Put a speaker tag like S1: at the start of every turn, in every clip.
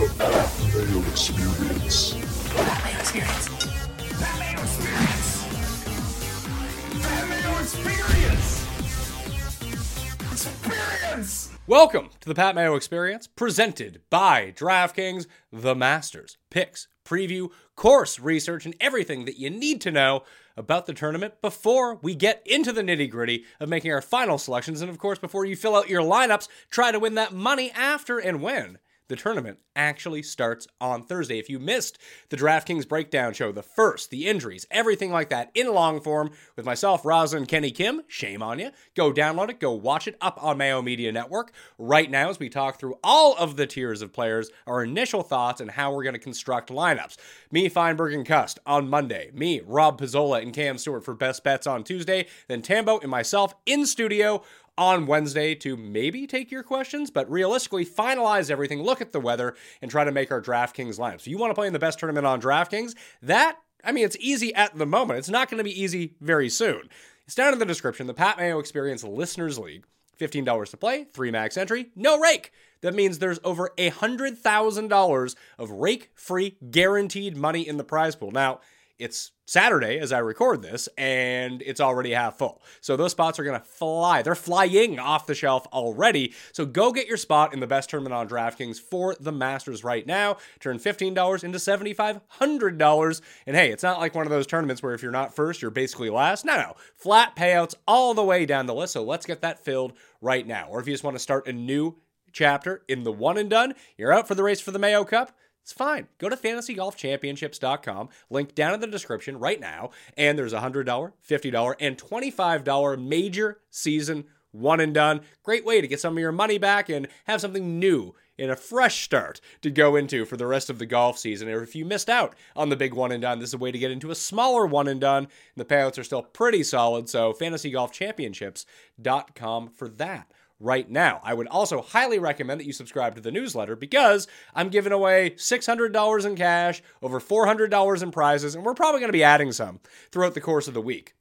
S1: Mayo Experience.
S2: Mayo Experience. Mayo Experience. Mayo Experience. Experience.
S3: Welcome to the Pat Mayo Experience, presented by DraftKings, the Masters, picks, preview, course research, and everything that you need to know about the tournament before we get into the nitty gritty of making our final selections. And of course, before you fill out your lineups, try to win that money after and when the tournament actually starts on Thursday. If you missed the DraftKings breakdown show, the first, the injuries, everything like that in long form with myself, Raza, and Kenny Kim, shame on you. Go download it, go watch it up on Mayo Media Network right now as we talk through all of the tiers of players, our initial thoughts, and how we're going to construct lineups. Me, Fienberg, and Cust on Monday. Me, Rob Pizzola, and Cam Stewart for best bets on Tuesday. Then Tambo and myself in studio on Wednesday to maybe take your questions, but realistically finalize everything, look at the weather, and try to make our DraftKings lineup. So you want to play in the best tournament on DraftKings? That, I mean, it's easy at the moment. It's not going to be easy very soon. It's down in the description. The Pat Mayo Experience Listeners League. $15 to play, three max entry, no rake. That means there's over $100,000 of rake free guaranteed money in the prize pool. Now, it's Saturday as I record this, and it's already half full. So those spots are going to fly. They're flying off the shelf already. So go get your spot in the best tournament on DraftKings for the Masters right now. Turn $15 into $7,500. And hey, it's not like one of those tournaments where if you're not first, you're basically last. No, no. Flat payouts all the way down the list. So let's get that filled right now. Or if you just want to start a new chapter in the one and done, you're out for the race for the Mayo Cup. It's fine. Go to fantasygolfchampionships.com, link down in the description right now, and there's a $100, $50, and $25 major season one and done. Great way to get some of your money back and have something new and a fresh start to go into for the rest of the golf season. Or if you missed out on the big one and done, this is a way to get into a smaller one and done. And the payouts are still pretty solid, so fantasygolfchampionships.com for that right now. I would also highly recommend that you subscribe to the newsletter because I'm giving away $600 in cash, over $400 in prizes, and we're probably going to be adding some throughout the course of the week.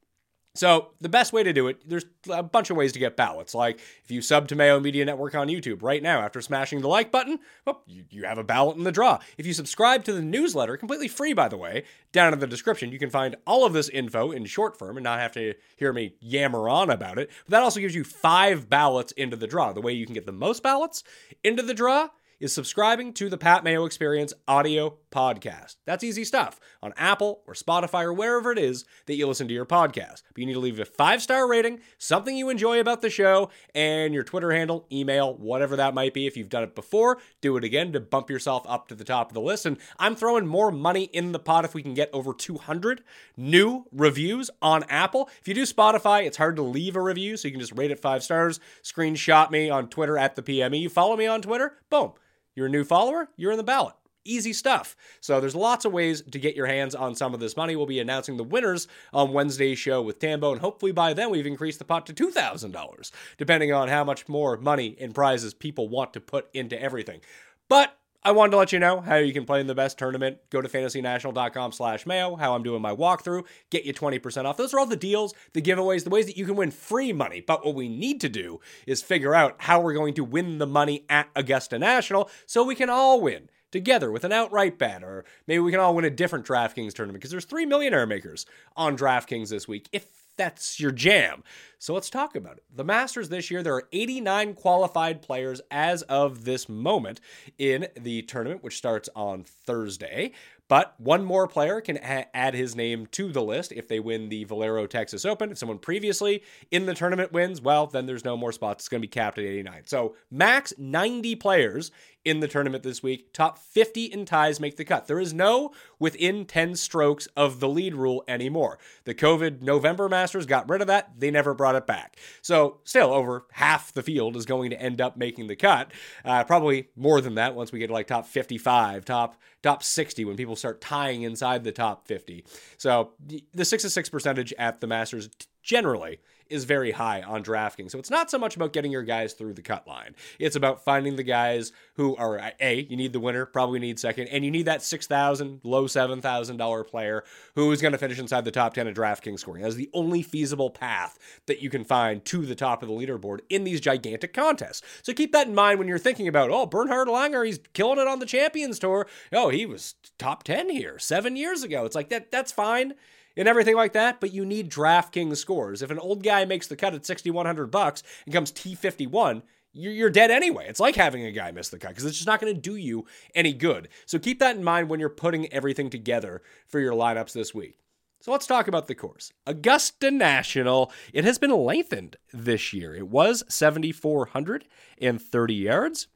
S3: So, the best way to do it, there's a bunch of ways to get ballots. Like, if you sub to Mayo Media Network on YouTube right now after smashing the like button, well, you, you have a ballot in the draw. If you subscribe to the newsletter, completely free, by the way, down in the description, you can find all of this info in short form and not have to hear me yammer on about it. But that also gives you five ballots into the draw. The way you can get the most ballots into the draw is subscribing to the Pat Mayo Experience audio podcast. That's easy stuff on Apple or Spotify or wherever it is that you listen to your podcast. But you need to leave a five star rating, something you enjoy about the show, and your Twitter handle, email, whatever that might be. If you've done it before, do it again to bump yourself up to the top of the list. And I'm throwing more money in the pot if we can get over 200 new reviews on Apple. If you do Spotify, it's hard to leave a review, so you can just rate it five stars, screenshot me on Twitter at the PME. You follow me on Twitter, boom. You're a new follower, you're in the ballot. Easy stuff. So there's lots of ways to get your hands on some of this money. We'll be announcing the winners on Wednesday's show with Tambo, and hopefully by then we've increased the pot to $2,000, depending on how much more money and prizes people want to put into everything. But I wanted to let you know how you can play in the best tournament. Go to fantasynational.com slash mayo, how I'm doing my walkthrough, get you 20% off. Those are all the deals, the giveaways, the ways that you can win free money. But what we need to do is figure out how we're going to win the money at Augusta National so we can all win together with an outright bet, or maybe we can all win a different DraftKings tournament because there's three millionaire makers on DraftKings this week. If that's your jam. So let's talk about it. The Masters this year, there are 89 qualified players as of this moment in the tournament, which starts on Thursday. But one more player can a- add his name to the list if they win the Valero Texas Open. If someone previously in the tournament wins, well, then there's no more spots. It's going to be capped at 89. So, max 90 players in the tournament this week. Top 50 in ties make the cut. There is no within 10 strokes of the lead rule anymore. The COVID November Masters got rid of that. They never brought it back. So, still, over half the field is going to end up making the cut. Uh, probably more than that once we get to like top 55, top top 60 when people start tying inside the top 50. So the 6 to 6 percentage at the Masters generally is very high on DraftKings. So it's not so much about getting your guys through the cut line. It's about finding the guys who are a you need the winner, probably need second, and you need that six thousand, low seven thousand dollar player who is going to finish inside the top ten of DraftKings scoring. That's the only feasible path that you can find to the top of the leaderboard in these gigantic contests. So keep that in mind when you're thinking about oh Bernhard Langer, he's killing it on the Champions Tour. Oh, he was top ten here seven years ago. It's like that. That's fine and everything like that, but you need DraftKings scores. If an old guy makes the cut at 6100 bucks and comes T51, you're dead anyway. It's like having a guy miss the cut because it's just not going to do you any good. So keep that in mind when you're putting everything together for your lineups this week. So let's talk about the course. Augusta National, it has been lengthened this year. It was 7,430 yards.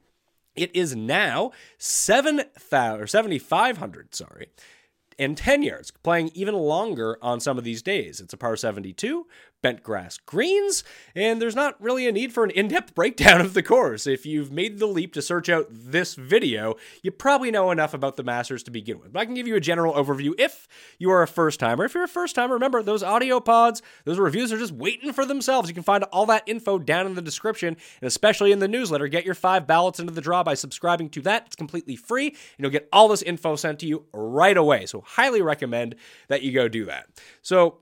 S3: It is now 7,000 or 7,500, sorry and 10 yards, playing even longer on some of these days. It's a par 72, bent grass greens, and there's not really a need for an in depth breakdown of the course. If you've made the leap to search out this video, you probably know enough about the Masters to begin with. But I can give you a general overview if you are a first timer. If you're a first timer, remember those audio pods, those reviews are just waiting for themselves. You can find all that info down in the description, and especially in the newsletter. Get your five ballots into the draw by subscribing to that. It's completely free, and you'll get all this info sent to you right away. So, highly recommend that you go do that. So,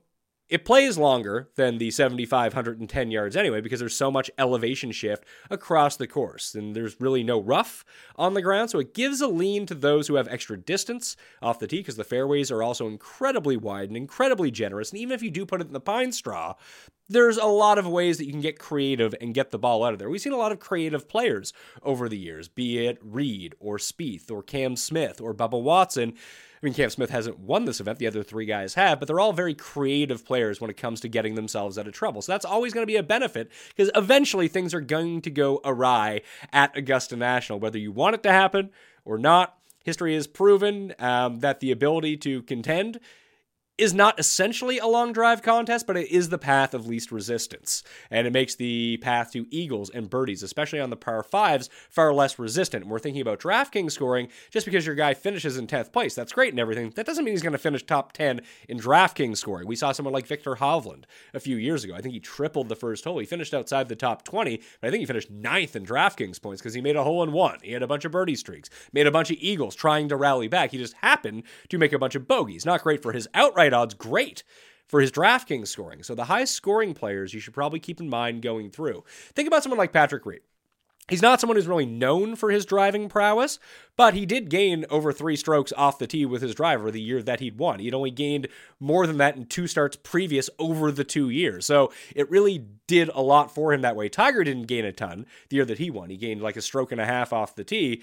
S3: it plays longer than the 7,510 yards anyway because there's so much elevation shift across the course and there's really no rough on the ground. So it gives a lean to those who have extra distance off the tee because the fairways are also incredibly wide and incredibly generous. And even if you do put it in the pine straw, there's a lot of ways that you can get creative and get the ball out of there. We've seen a lot of creative players over the years, be it Reed or Spieth or Cam Smith or Bubba Watson mean, Cam Smith hasn't won this event. The other three guys have, but they're all very creative players when it comes to getting themselves out of trouble. So that's always going to be a benefit because eventually things are going to go awry at Augusta National, whether you want it to happen or not. History has proven um, that the ability to contend is not essentially a long drive contest, but it is the path of least resistance. And it makes the path to eagles and birdies, especially on the par fives, far less resistant. And we're thinking about DraftKings scoring just because your guy finishes in 10th place. That's great and everything. That doesn't mean he's going to finish top 10 in DraftKings scoring. We saw someone like Viktor Hovland a few years ago. I think he tripled the first hole. He finished outside the top 20, but I think he finished ninth in DraftKings points because he made a hole in one. He had a bunch of birdie streaks, made a bunch of eagles trying to rally back. He just happened to make a bunch of bogeys. Not great for his outright odds, great for his DraftKings scoring. So the high scoring players you should probably keep in mind going through. Think about someone like Patrick Reed. He's not someone who's really known for his driving prowess, but he did gain over three strokes off the tee with his driver the year that he'd won. He'd only gained more than that in two starts previous over the two years. So it really did a lot for him that way. Tiger didn't gain a ton the year that he won. He gained like a stroke and a half off the tee.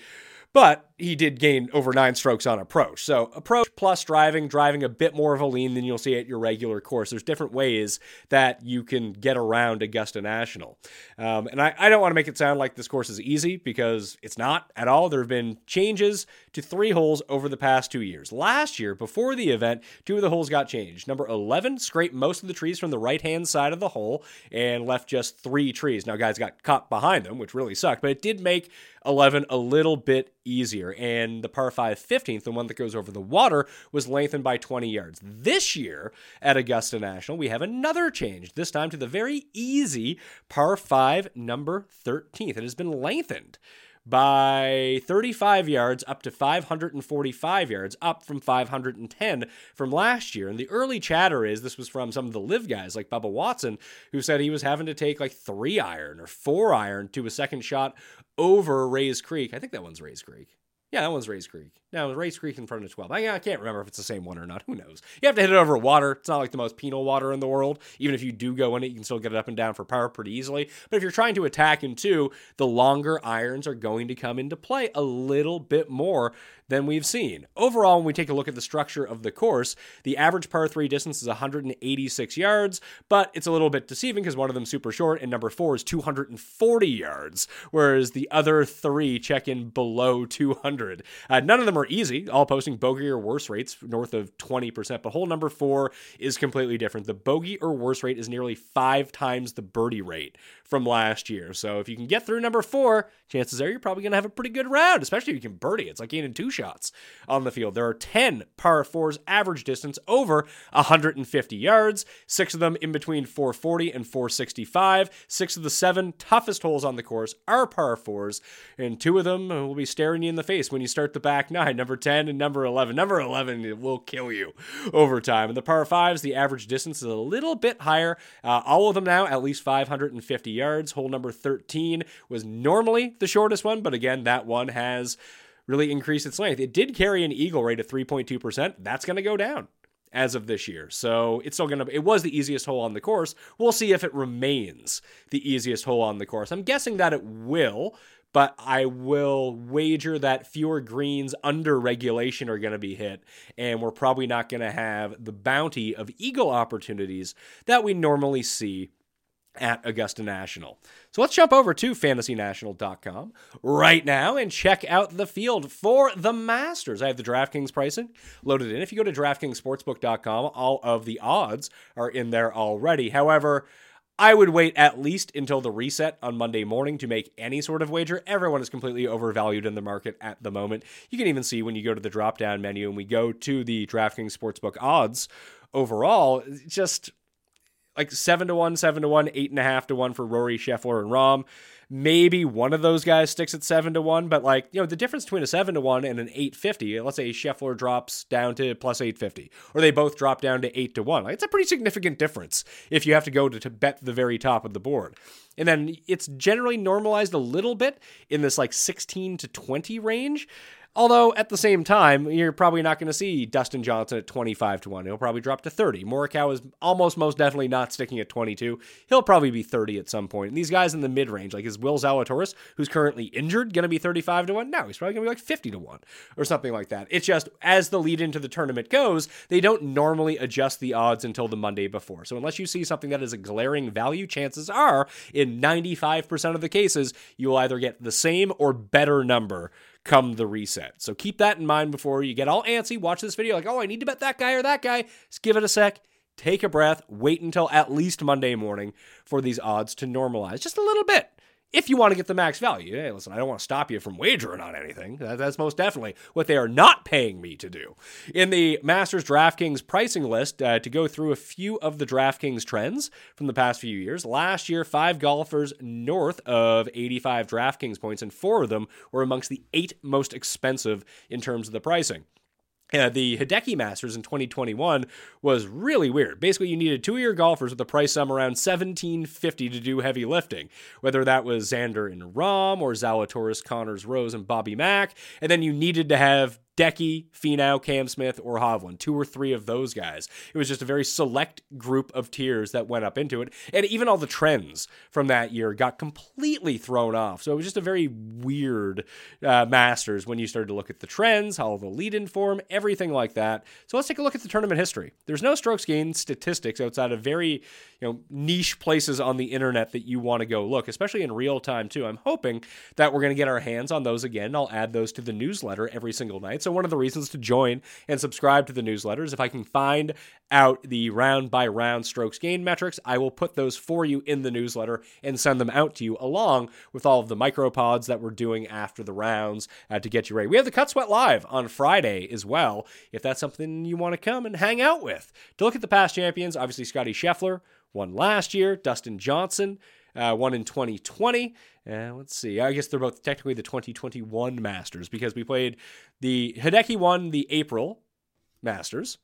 S3: But he did gain over nine strokes on approach. So, approach plus driving, driving a bit more of a lean than you'll see at your regular course. There's different ways that you can get around Augusta National. Um, and I, I don't want to make it sound like this course is easy because it's not at all. There have been changes to three holes over the past two years. Last year, before the event, two of the holes got changed. Number 11 scraped most of the trees from the right hand side of the hole and left just three trees. Now, guys got caught behind them, which really sucked, but it did make 11 a little bit easier. And the par 5 15th, the one that goes over the water, was lengthened by 20 yards. This year at Augusta National, we have another change, this time to the very easy par 5 number 13th. It has been lengthened by 35 yards up to 545 yards, up from 510 from last year. And the early chatter is this was from some of the live guys like Bubba Watson, who said he was having to take like three iron or four iron to a second shot over Rae's Creek. I think that one's Rae's Creek. Yeah, that one's Rae's Creek. Now, Rae's Creek in front of 12. I, I can't remember if it's the same one or not. Who knows? You have to hit it over water. It's not like the most penal water in the world. Even if you do go in it, you can still get it up and down for power pretty easily. But if you're trying to attack in two, the longer irons are going to come into play a little bit more than we've seen. Overall, when we take a look at the structure of the course, the average par 3 distance is 186 yards, but it's a little bit deceiving because one of them super short and number 4 is 240 yards, whereas the other 3 check in below 200. Uh, none of them are easy, all posting bogey or worse rates north of 20%, but hole number 4 is completely different. The bogey or worse rate is nearly 5 times the birdie rate from last year. So if you can get through number 4, chances are you're probably going to have a pretty good round, especially if you can birdie. It's like gaining two shots on the field. There are 10 par 4s average distance over 150 yards, six of them in between 440 and 465. Six of the seven toughest holes on the course are par 4s, and two of them will be staring you in the face when you start the back nine, number 10 and number 11. Number 11 will kill you over time. And the par 5s, the average distance is a little bit higher. Uh, all of them now at least 550 yards. Hole number 13 was normally the shortest one, but again, that one has really increased its length. It did carry an eagle rate of 3.2%. That's going to go down as of this year. So it's still going to, it was the easiest hole on the course. We'll see if it remains the easiest hole on the course. I'm guessing that it will, but I will wager that fewer greens under regulation are going to be hit, and we're probably not going to have the bounty of eagle opportunities that we normally see at Augusta National. So let's jump over to fantasynational.com right now and check out the field for the Masters. I have the DraftKings pricing loaded in. If you go to DraftKingsSportsbook.com, all of the odds are in there already. However, I would wait at least until the reset on Monday morning to make any sort of wager. Everyone is completely overvalued in the market at the moment. You can even see when you go to the drop down menu and we go to the DraftKings Sportsbook odds overall, just like seven to one, seven to one, eight and a half to one for Rory Scheffler and Rahm. Maybe one of those guys sticks at seven to one, but like you know the difference between a seven to one and an eight fifty. Let's say Scheffler drops down to plus eight fifty, or they both drop down to eight to one. Like, it's a pretty significant difference if you have to go to, to bet the very top of the board. And then it's generally normalized a little bit in this like 16 to 20 range. Although at the same time, you're probably not going to see Dustin Johnson at 25 to 1. He'll probably drop to 30. Morikawa is almost most definitely not sticking at 22. He'll probably be 30 at some point. And these guys in the mid range, like is Will Zalatoris, who's currently injured, going to be 35 to 1? No, he's probably going to be like 50 to 1 or something like that. It's just as the lead into the tournament goes, they don't normally adjust the odds until the Monday before. So unless you see something that is a glaring value, chances are in 95% of the cases, you will either get the same or better number come the reset. So keep that in mind before you get all antsy. Watch this video like, oh, I need to bet that guy or that guy. Just give it a sec. Take a breath. Wait until at least Monday morning for these odds to normalize just a little bit if you want to get the max value. Hey, listen, I don't want to stop you from wagering on anything. That's most definitely what they are not paying me to do. In the Masters DraftKings pricing list, uh, to go through a few of the DraftKings trends from the past few years, last year, five golfers north of 85 DraftKings points, and four of them were amongst the eight most expensive in terms of the pricing. Uh, the Hideki Masters in 2021 was really weird. Basically, you needed two-year golfers with a price sum around 1750 to do heavy lifting, whether that was Xander and Rahm or Zalatoris, Conners, Rose, and Bobby Mack. And then you needed to have Hideki, Finau, Cam Smith, or Hovland, two or three of those guys. It was just a very select group of tiers that went up into it. And even all the trends from that year got completely thrown off. So it was just a very weird uh, Masters when you started to look at the trends, how the lead in form, everything like that. So let's take a look at the tournament history. There's no strokes gained statistics outside of very you know niche places on the internet that you want to go look, especially in real time too. I'm hoping that we're going to get our hands on those again. I'll add those to the newsletter every single night. So one of the reasons to join and subscribe to the newsletters. if I can find out the round by round strokes gain metrics, I will put those for you in the newsletter and send them out to you along with all of the micropods that we're doing after the rounds uh, to get you ready. We have the Cut Sweat Live on Friday as well, if that's something you want to come and hang out with. To look at the past champions, obviously Scottie Scheffler won last year, Dustin Johnson uh, won in 2020. Uh, let's see. I guess they're both technically the 2021 Masters because we played the Hideki won the April Masters.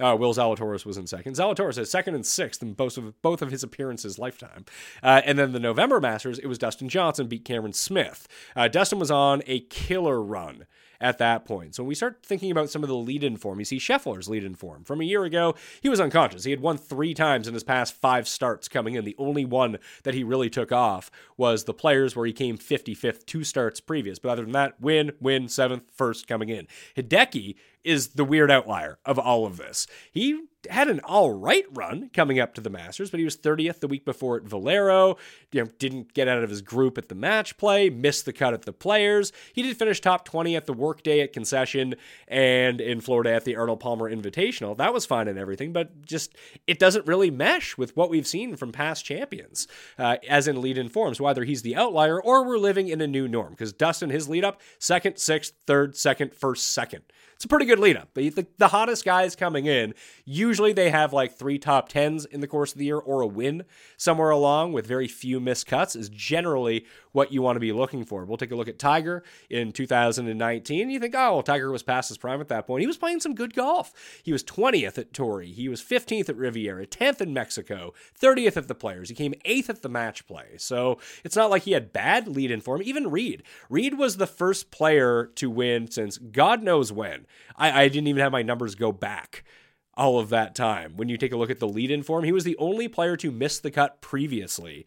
S3: Uh, Will Zalatoris was in second. Zalatoris is second and sixth in both of both of his appearances lifetime. Uh, and then the November Masters, it was Dustin Johnson beat Cameron Smith. Uh, Dustin was on a killer run at that point. So when we start thinking about some of the lead in form, you see Scheffler's lead in form. From a year ago, he was unconscious. He had won three times in his past five starts coming in. The only one that he really took off was the players where he came 55th two starts previous. But other than that, win, win, seventh, first coming in. Hideki is the weird outlier of all of this. He had an all right run coming up to the Masters, but he was 30th the week before at Valero. You know, didn't get out of his group at the match play, missed the cut at the Players. He did finish top 20 at the Workday at Concession and in Florida at the Arnold Palmer Invitational. That was fine and everything, but just it doesn't really mesh with what we've seen from past champions, uh, as in lead in form. So either he's the outlier or we're living in a new norm because Dustin, his lead up, second, sixth, third, second, first, second it's a pretty good lead up. The, the, hottest guys coming in, usually they have like three top tens in the course of the year or a win somewhere along with very few missed cuts, is generally what you want to be looking for. We'll take a look at Tiger in 2019. You think, oh, well, Tiger was past his prime at that point. He was playing some good golf. He was 20th at Torrey. He was 15th at Riviera, 10th in Mexico, 30th at the Players. He came 8th at the match play. So it's not like he had bad lead in form. Even Reed. Reed was the first player to win since God knows when. I, I didn't even have my numbers go back all of that time. When you take a look at the lead in form, he was the only player to miss the cut previously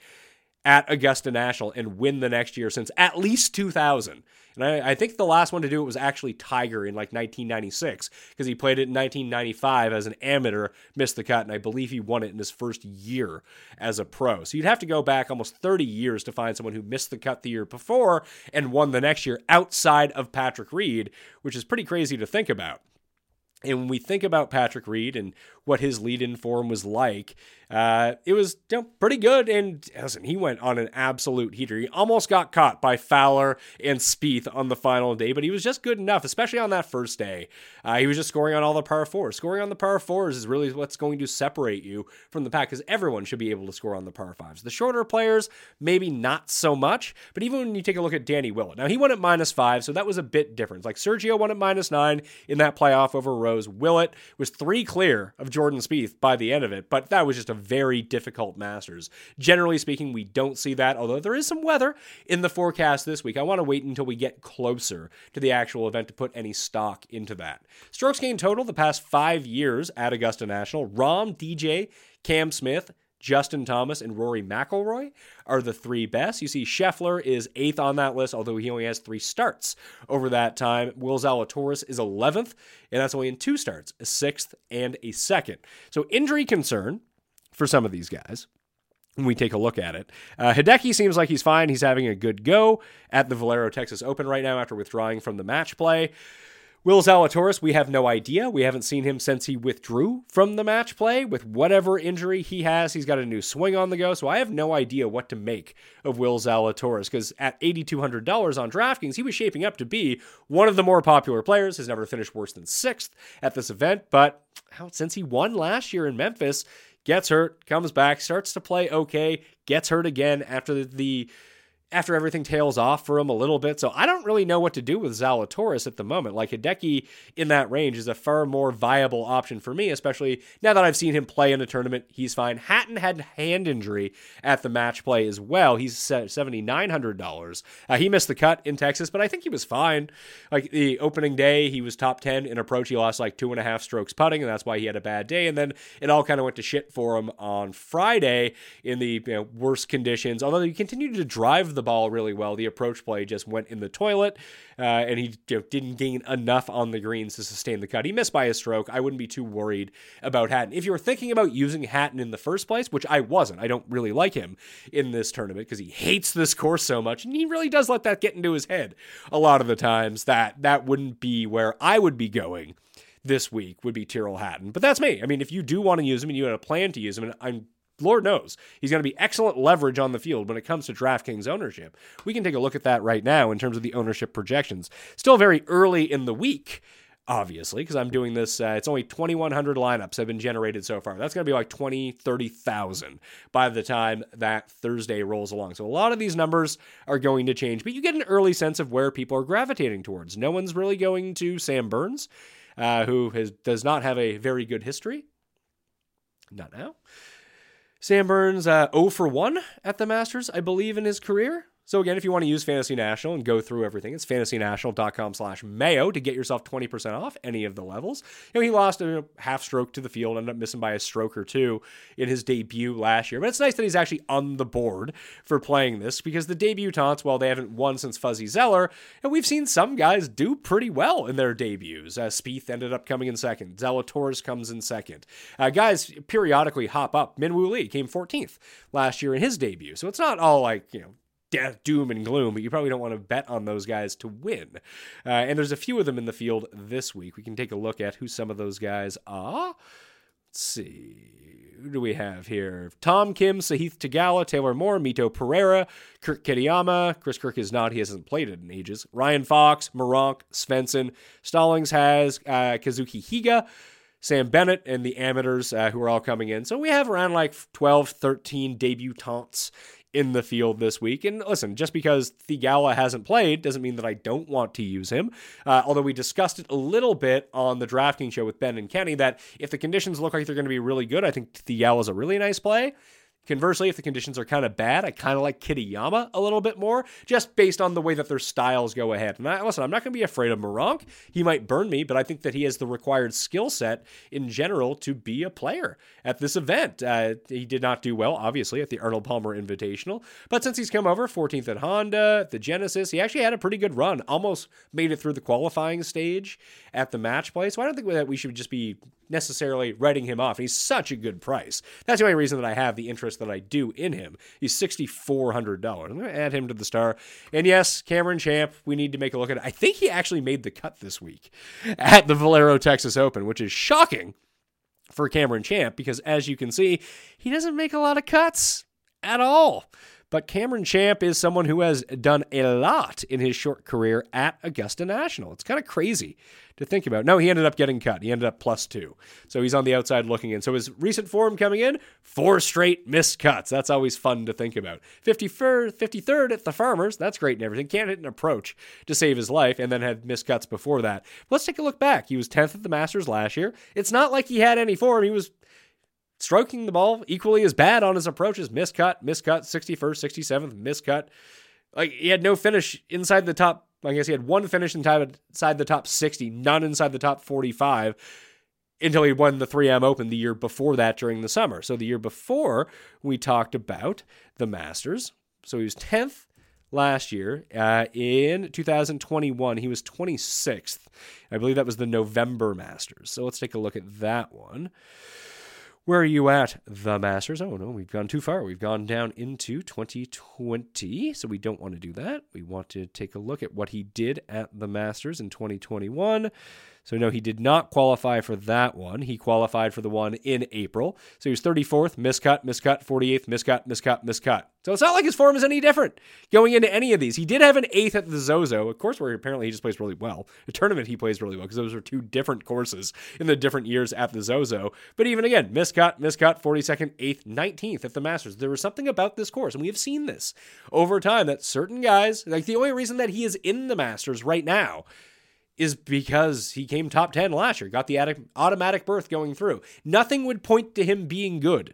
S3: at Augusta National and win the next year since at least 2000. And I, I, think the last one to do it was actually Tiger in like 1996 because he played it in 1995 as an amateur, missed the cut, and I believe he won it in his first year as a pro. So you'd have to go back almost 30 years to find someone who missed the cut the year before and won the next year outside of Patrick Reed, which is pretty crazy to think about. And when we think about Patrick Reed and what his lead in form was like, uh, it was you know, pretty good. And listen, he went on an absolute heater. He almost got caught by Fowler and Spieth on the final day, but he was just good enough, especially on that first day. Uh, he was just scoring on all the par fours. Scoring on the par fours is really what's going to separate you from the pack because everyone should be able to score on the par fives. The shorter players, maybe not so much, but even when you take a look at Danny Willett, now he won at minus five, so that was a bit different. Like Sergio won at minus nine in that playoff over Rose. Willett was three clear of Jordan Spieth by the end of it, but that was just a very difficult Masters. Generally speaking, we don't see that, although there is some weather in the forecast this week. I want to wait until we get closer to the actual event to put any stock into that. Strokes gained total the past five years at Augusta National. Rahm, DJ, Cam Smith, Justin Thomas and Rory McIlroy are the three best. You see, Scheffler is eighth on that list, although he only has three starts over that time. Will Zalatoris is 11th, and that's only in two starts, a sixth and a second. So, injury concern for some of these guys when we take a look at it. Uh, Hideki seems like he's fine. He's having a good go at the Valero Texas Open right now after withdrawing from the match play. Will Zalatoris, we have no idea. We haven't seen him since he withdrew from the match play with whatever injury he has. He's got a new swing on the go, so I have no idea what to make of Will Zalatoris because at $8,200 on DraftKings, he was shaping up to be one of the more popular players. Has never finished worse than sixth at this event, but since he won last year in Memphis, gets hurt, comes back, starts to play okay, gets hurt again after the, the after everything tails off for him a little bit. So I don't really know what to do with Zalatoris at the moment. Like Hideki in that range is a far more viable option for me, especially now that I've seen him play in a tournament. He's fine. Hatton had hand injury at the match play as well. He's $7,900. Uh, he missed the cut in Texas, but I think he was fine. Like the opening day, he was top 10 in approach. He lost like two and a half strokes putting, and that's why he had a bad day. And then it all kind of went to shit for him on Friday in the you know, worst conditions. Although he continued to drive the ball really well, the approach play just went in the toilet, uh, and he you know, didn't gain enough on the greens to sustain the cut. He missed by a stroke. I wouldn't be too worried about Hatton. If you were thinking about using Hatton in the first place, which I wasn't, I don't really like him in this tournament because he hates this course so much, and he really does let that get into his head a lot of the times. That that wouldn't be where I would be going this week would be Tyrrell Hatton. But that's me. I mean, if you do want to use him and you had a plan to use him, and I'm Lord knows he's going to be excellent leverage on the field when it comes to DraftKings ownership. We can take a look at that right now in terms of the ownership projections. Still very early in the week, obviously, because I'm doing this. Uh, it's only 2,100 lineups have been generated so far. That's going to be like 20, 30,000 by the time that Thursday rolls along. So a lot of these numbers are going to change, but you get an early sense of where people are gravitating towards. No one's really going to Sam Burns uh, who has, does not have a very good history. Not now. Sam Burns, uh, 0 for 1 at the Masters, I believe, in his career. So again, if you want to use Fantasy National and go through everything, it's fantasynational.com slash mayo to get yourself 20% off any of the levels. You know, he lost a half stroke to the field, ended up missing by a stroke or two in his debut last year. But it's nice that he's actually on the board for playing this because the debutants, while they haven't won since Fuzzy Zoeller, and we've seen some guys do pretty well in their debuts. Uh, Spieth ended up coming in second. Zalatoris comes in second. Uh, guys periodically hop up. Minwoo Lee came 14th last year in his debut. So it's not all like, you know, death, doom, and gloom, but you probably don't want to bet on those guys to win. Uh, and there's a few of them in the field this week. We can take a look at who some of those guys are. Let's see. Who do we have here? Tom Kim, Sahith Theegala, Taylor Moore, Mito Pereira, Kurt Kitayama. Chris Kirk is not. He hasn't played it in ages. Ryan Fox, Meronk, Svensson. Stallings has uh, Kazuki Higa. Sam Bennett and the amateurs uh, who are all coming in. So we have around like 12, 13 debutantes in the field this week. And listen, just because Theegala hasn't played doesn't mean that I don't want to use him. Uh, although we discussed it a little bit on the drafting show with Ben and Kenny that if the conditions look like they're going to be really good, I think Theegala is a really nice play. Conversely, if the conditions are kind of bad, I kind of like Kitayama a little bit more, just based on the way that their styles go ahead. And I, listen, I'm not going to be afraid of Meronk. He might burn me, but I think that he has the required skill set in general to be a player at this event. Uh, he did not do well, obviously, at the Arnold Palmer Invitational, but since he's come over, 14th at Honda, the Genesis, he actually had a pretty good run. Almost made it through the qualifying stage at the match play. So I don't think that we should just be necessarily writing him off. He's such a good price. That's the only reason that I have the interest that I do in him. He's $6,400. I'm going to add him to the star. And yes, Cameron Champ, we need to make a look at it. I think he actually made the cut this week at the Valero Texas Open, which is shocking for Cameron Champ because as you can see, he doesn't make a lot of cuts at all. But Cameron Champ is someone who has done a lot in his short career at Augusta National. It's kind of crazy to think about. No, he ended up getting cut. He ended up plus two. So he's on the outside looking in. So his recent form coming in, four straight missed cuts. That's always fun to think about. 53rd, 53rd at the Farmers. That's great and everything. Can't hit an approach to save his life and then had missed cuts before that. Let's take a look back. He was 10th at the Masters last year. It's not like he had any form. He was stroking the ball equally as bad on his approaches. Miscut, miscut, 61st, 67th, miscut. Like he had no finish inside the top. I guess he had one finish inside the top 60, none inside the top 45 until he won the 3M Open the year before that during the summer. So the year before, we talked about the Masters. So he was 10th last year. Uh, in 2021, he was 26th. I believe that was the November Masters. So let's take a look at that one. Where are you at, the Masters? Oh, no, we've gone too far. We've gone down into 2020, so we don't want to do that. We want to take a look at what he did at the Masters in 2021. So, no, he did not qualify for that one. He qualified for the one in April. So, he was 34th, miscut, miscut, 48th, miscut, miscut, miscut. So, it's not like his form is any different going into any of these. He did have an eighth at the Zozo, of course, where apparently he just plays really well. A tournament, he plays really well because those are two different courses in the different years at the Zozo. But even again, miscut, miscut, 42nd, 8th, 19th at the Masters. There was something about this course, and we have seen this over time that certain guys, like the only reason that he is in the Masters right now is because he came top 10 last year, got the automatic berth going through. Nothing would point to him being good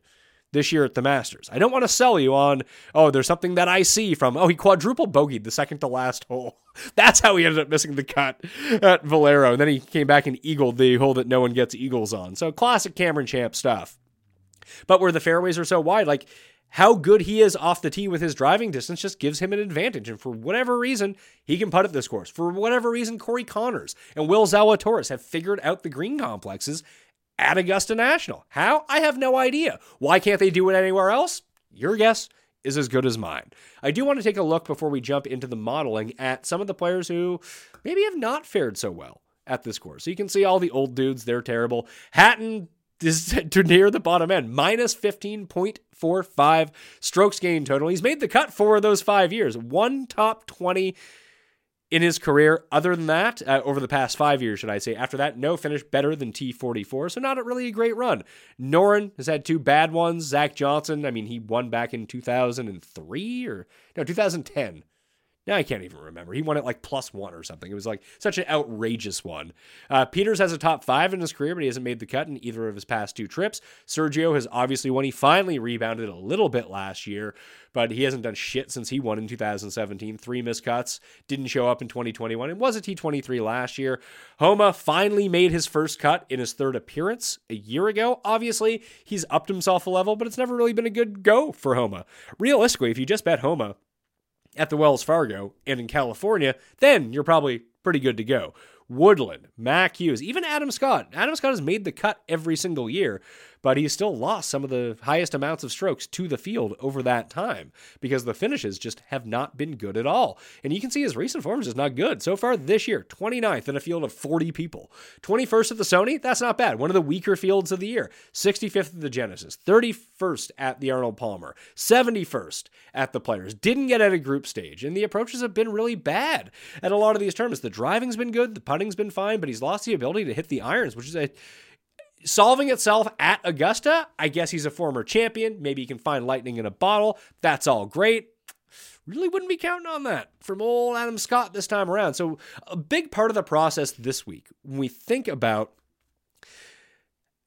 S3: this year at the Masters. I don't want to sell you on, oh, there's something that I see from, oh, he quadruple bogeyed the second to last hole. That's how he ended up missing the cut at Valero. And then he came back and eagled the hole that no one gets eagles on. So classic Cameron Champ stuff. But where the fairways are so wide, like how good he is off the tee with his driving distance just gives him an advantage. And for whatever reason, he can putt at this course. For whatever reason, Corey Conners and Will Zalatoris have figured out the green complexes at Augusta National. How? I have no idea. Why can't they do it anywhere else? Your guess is as good as mine. I do want to take a look before we jump into the modeling at some of the players who maybe have not fared so well at this course. So you can see all the old dudes, they're terrible. Hatton is to near the bottom end, minus 15.45 strokes gain total. He's made the cut for those five years, one top 20 in his career. Other than that, uh, over the past five years, should I say, after that, no finish better than T44. So not really a great run. Noren has had two bad ones. Zach Johnson, I mean, he won back in 2003 or no, 2010. Now I can't even remember. He won it like plus one or something. It was like such an outrageous one. Uh, Peters has a top five in his career, but he hasn't made the cut in either of his past two trips. Sergio has obviously won. He finally rebounded a little bit last year, but he hasn't done shit since he won in 2017. Three miscuts. Didn't show up in 2021. It was a T23 last year. Homa finally made his first cut in his third appearance a year ago. Obviously, he's upped himself a level, but it's never really been a good go for Homa. Realistically, if you just bet Homa, at the Wells Fargo and in California, then you're probably pretty good to go. Woodland, Mac Hughes, even Adam Scott. Adam Scott has made the cut every single year, but he's still lost some of the highest amounts of strokes to the field over that time because the finishes just have not been good at all. And you can see his recent form is not good. So far this year, 29th in a field of 40 people. 21st at the Sony, that's not bad. One of the weaker fields of the year. 65th at the Genesis, 31st at the Arnold Palmer, 71st at the Players. Didn't get at a group stage, and the approaches have been really bad at a lot of these tournaments. The driving's been good, the putting's been fine, but he's lost the ability to hit the irons, which is a solving itself at Augusta. I guess he's a former champion. Maybe he can find lightning in a bottle. That's all great. Really wouldn't be counting on that from old Adam Scott this time around. So, a big part of the process this week, when we think about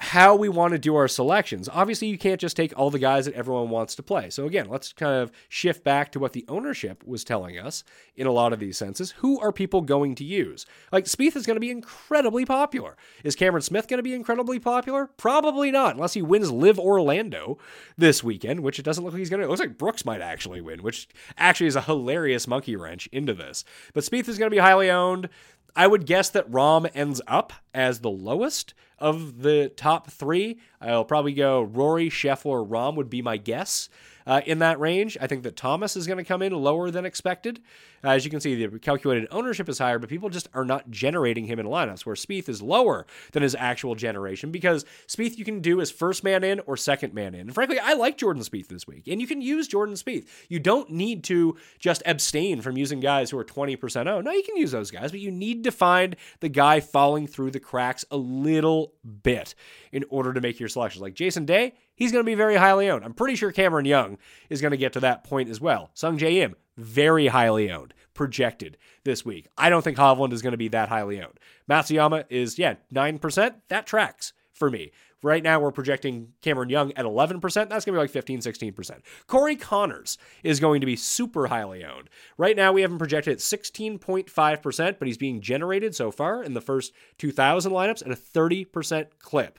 S3: how we want to do our selections. Obviously, you can't just take all the guys that everyone wants to play. So, again, let's kind of shift back to what the ownership was telling us in a lot of these senses. Who are people going to use? Like, Spieth is going to be incredibly popular. Is Cameron Smith going to be incredibly popular? Probably not, unless he wins LIV Orlando this weekend, which it doesn't look like he's going to. It looks like Brooks might actually win, which actually is a hilarious monkey wrench into this. But Spieth is going to be highly owned. I would guess that Rom ends up as the lowest of the top three. I'll probably go Rory, Scheffler, Rahm would be my guess uh, in that range. I think that Thomas is going to come in lower than expected. Uh, as you can see, the calculated ownership is higher, but people just are not generating him in lineups, where Spieth is lower than his actual generation because Spieth you can do as first man in or second man in. And frankly, I like Jordan Spieth this week, and you can use Jordan Spieth. You don't need to just abstain from using guys who are 20% oh. No, you can use those guys, but you need to find the guy falling through the cracks a little bit in order to make your selections. Like Jason Day, he's going to be very highly owned. I'm pretty sure Cameron Young is going to get to that point as well. Sungjae Im, very highly owned, projected this week. I don't think Hovland is going to be that highly owned. Matsuyama is, yeah, 9%. That tracks for me. Right now, we're projecting Cameron Young at 11%. That's going to be like 15, 16%. Corey Conners is going to be super highly owned. Right now, we have him projected at 16.5%, but he's being generated so far in the first 2,000 lineups at a 30% clip.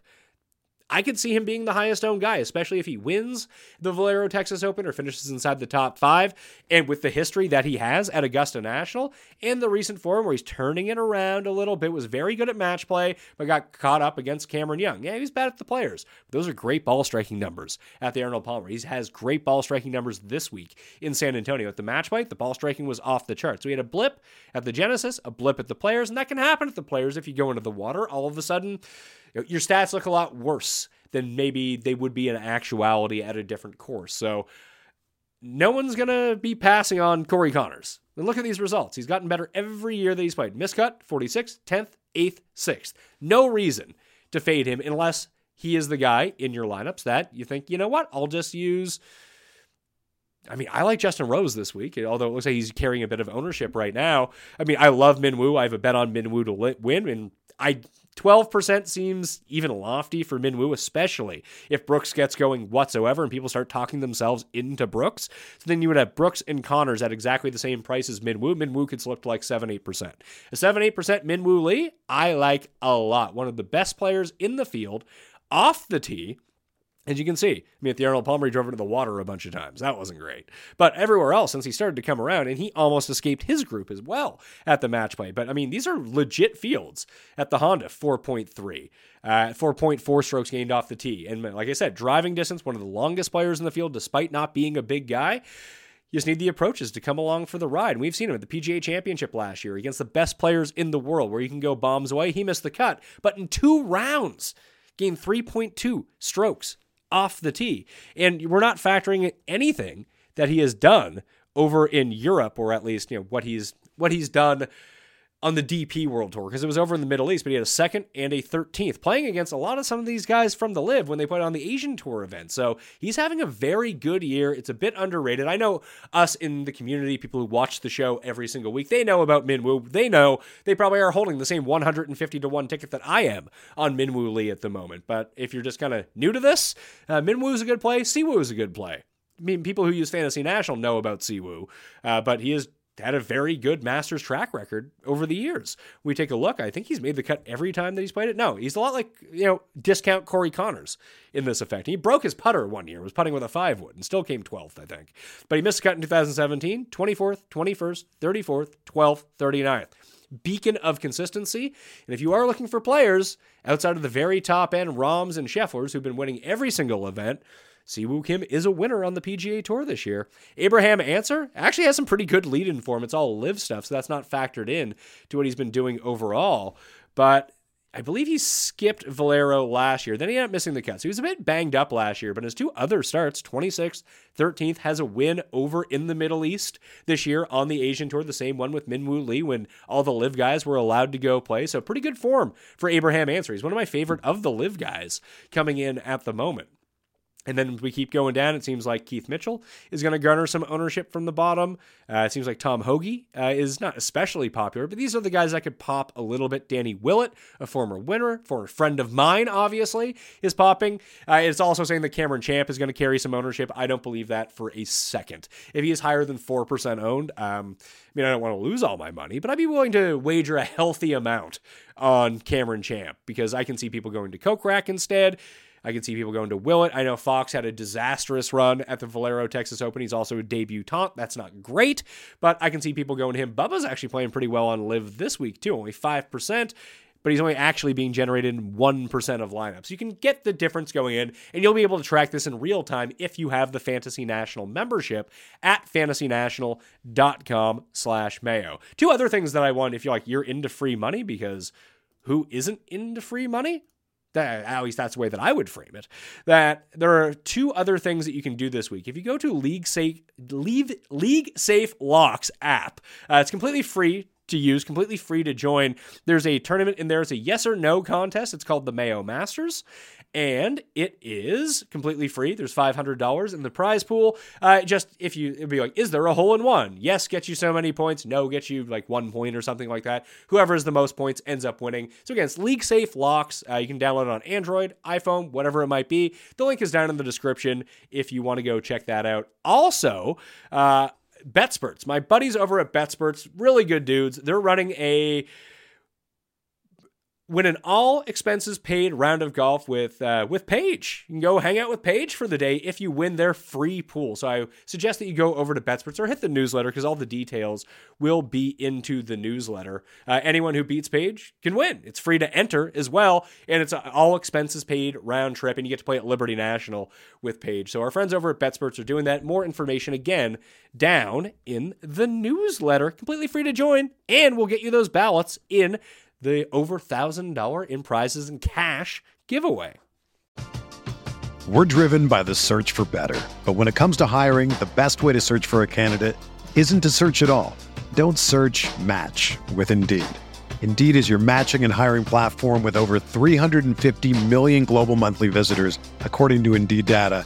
S3: I could see him being the highest owned guy, especially if he wins the Valero Texas Open or finishes inside the top five. And with the history that he has at Augusta National and the recent form where he's turning it around a little bit, was very good at match play, but got caught up against Cameron Young. Yeah, he's bad at the players. Those are great ball striking numbers at the Arnold Palmer. He has great ball striking numbers this week in San Antonio. At the match play, the ball striking was off the charts. We had a blip at the Genesis, a blip at the players, and that can happen at the players if you go into the water. All of a sudden, your stats look a lot worse than maybe they would be in actuality at a different course. So no one's going to be passing on Corey Conners. And look at these results. He's gotten better every year that he's played. Miscut, 46th, 10th, 8th, 6th. No reason to fade him unless he is the guy in your lineups that you think, you know what, I'll just use. I mean, I like Justin Rose this week, although it looks like he's carrying a bit of ownership right now. I mean, I love Minwoo. I have a bet on Minwoo to win, and I 12% seems even lofty for Minwoo, especially if Brooks gets going whatsoever and people start talking themselves into Brooks. So then you would have Brooks and Conners at exactly the same price as Minwoo. Minwoo could to like 7 8%. A 7 8% Minwoo Lee, I like a lot. One of the best players in the field off the tee as you can see, I mean, at the Arnold Palmer, he drove into the water a bunch of times. That wasn't great. But everywhere else, since he started to come around, and he almost escaped his group as well at the match play. But I mean, these are legit fields at the Honda 4.3, uh, 4.4 strokes gained off the tee. And like I said, driving distance, one of the longest players in the field, despite not being a big guy. You just need the approaches to come along for the ride. And we've seen him at the PGA Championship last year against the best players in the world, where you can go bombs away. He missed the cut, but in two rounds, gained 3.2 strokes off the tee. And we're not factoring anything that he has done over in Europe, or at least you know what he's what he's done on the DP World Tour because it was over in the Middle East, but he had a second and a 13th, playing against a lot of some of these guys from the LIV when they put on the Asian Tour event. So he's having a very good year. It's a bit underrated. I know us in the community, people who watch the show every single week, they know about Minwoo. They know they probably are holding the same 150 to 1 ticket that I am on Minwoo Lee at the moment. But if you're just kind of new to this, uh, Minwoo is a good play. Siwoo is a good play. I mean, people who use Fantasy National know about Siwoo, uh, but he is had a very good Masters track record over the years. We take a look. I think he's made the cut every time that he's played it. No, he's a lot like, you know, discount Corey Conners in this effect. He broke his putter one year, was putting with a five wood, and still came 12th, I think. But he missed a cut in 2017, 24th, 21st, 34th, 12th, 39th. Beacon of consistency. And if you are looking for players outside of the very top end, Rahms and Schefflers, who've been winning every single event, Siwoo Kim is a winner on the PGA Tour this year. Abraham Ancer actually has some pretty good lead in form. It's all LIV stuff, so that's not factored in to what he's been doing overall. But I believe he skipped Valero last year. Then he ended up missing the cuts. He was a bit banged up last year, but his two other starts, 26th, 13th, has a win over in the Middle East this year on the Asian Tour, the same one with Minwoo Lee when all the LIV guys were allowed to go play. So pretty good form for Abraham Ancer. He's one of my favorite of the LIV guys coming in at the moment. And then we keep going down. It seems like Keith Mitchell is going to garner some ownership from the bottom. Uh, it seems like Tom Hoge uh, is not especially popular, but these are the guys that could pop a little bit. Danny Willett, a former winner, former friend of mine, obviously, is popping. Uh, it's also saying that Cameron Champ is going to carry some ownership. I don't believe that for a second. If he is higher than 4% owned, um, I mean, I don't want to lose all my money, but I'd be willing to wager a healthy amount on Cameron Champ because I can see people going to Kokrak instead. I can see people going to Willett. I know Fox had a disastrous run at the Valero Texas Open. He's also a debutant. That's not great, but I can see people going to him. Bubba's actually playing pretty well on LIV this week, too, only 5% but he's only actually being generated in 1% of lineups. You can get the difference going in, and you'll be able to track this in real time if you have the Fantasy National membership at fantasynational.com slash mayo. Two other things that I want if you're like, you're into free money, because who isn't into free money? That, at least that's the way that I would frame it. That there are two other things that you can do this week. If you go to League Safe, Leave, League Safe Locks app, uh, it's completely free to use, completely free to join. There's a tournament in there. It's a yes or no contest. It's called the Mayo Masters and it is completely free. There's $500 in the prize pool. Uh, just if you, it'd be like, is there a hole in one? Yes, gets you so many points. No, gets you like one point or something like that. Whoever has the most points ends up winning. So again, it's League Safe Locks. Uh, you can download it on Android, iPhone, whatever it might be. The link is down in the description if you want to go check that out. Also, uh, BetSperts. My buddies over at BetSperts, really good dudes. They're running a win an all expenses paid round of golf with uh, with Paige. You can go hang out with Paige for the day if you win their free pool. So I suggest that you go over to BetSperts or hit the newsletter because all the details will be into the newsletter. Uh, anyone who beats Paige can win. It's free to enter as well, and it's all expenses paid round trip, and you get to play at Liberty National with Paige. So our friends over at BetSperts are doing that. More information again down in the newsletter, completely free to join, and we'll get you those ballots in the over $1,000 in prizes and cash giveaway.
S4: We're driven by the search for better. But when it comes to hiring, the best way to search for a candidate isn't to search at all. Don't search match with Indeed. Indeed is your matching and hiring platform with over 350 million global monthly visitors, according to Indeed data,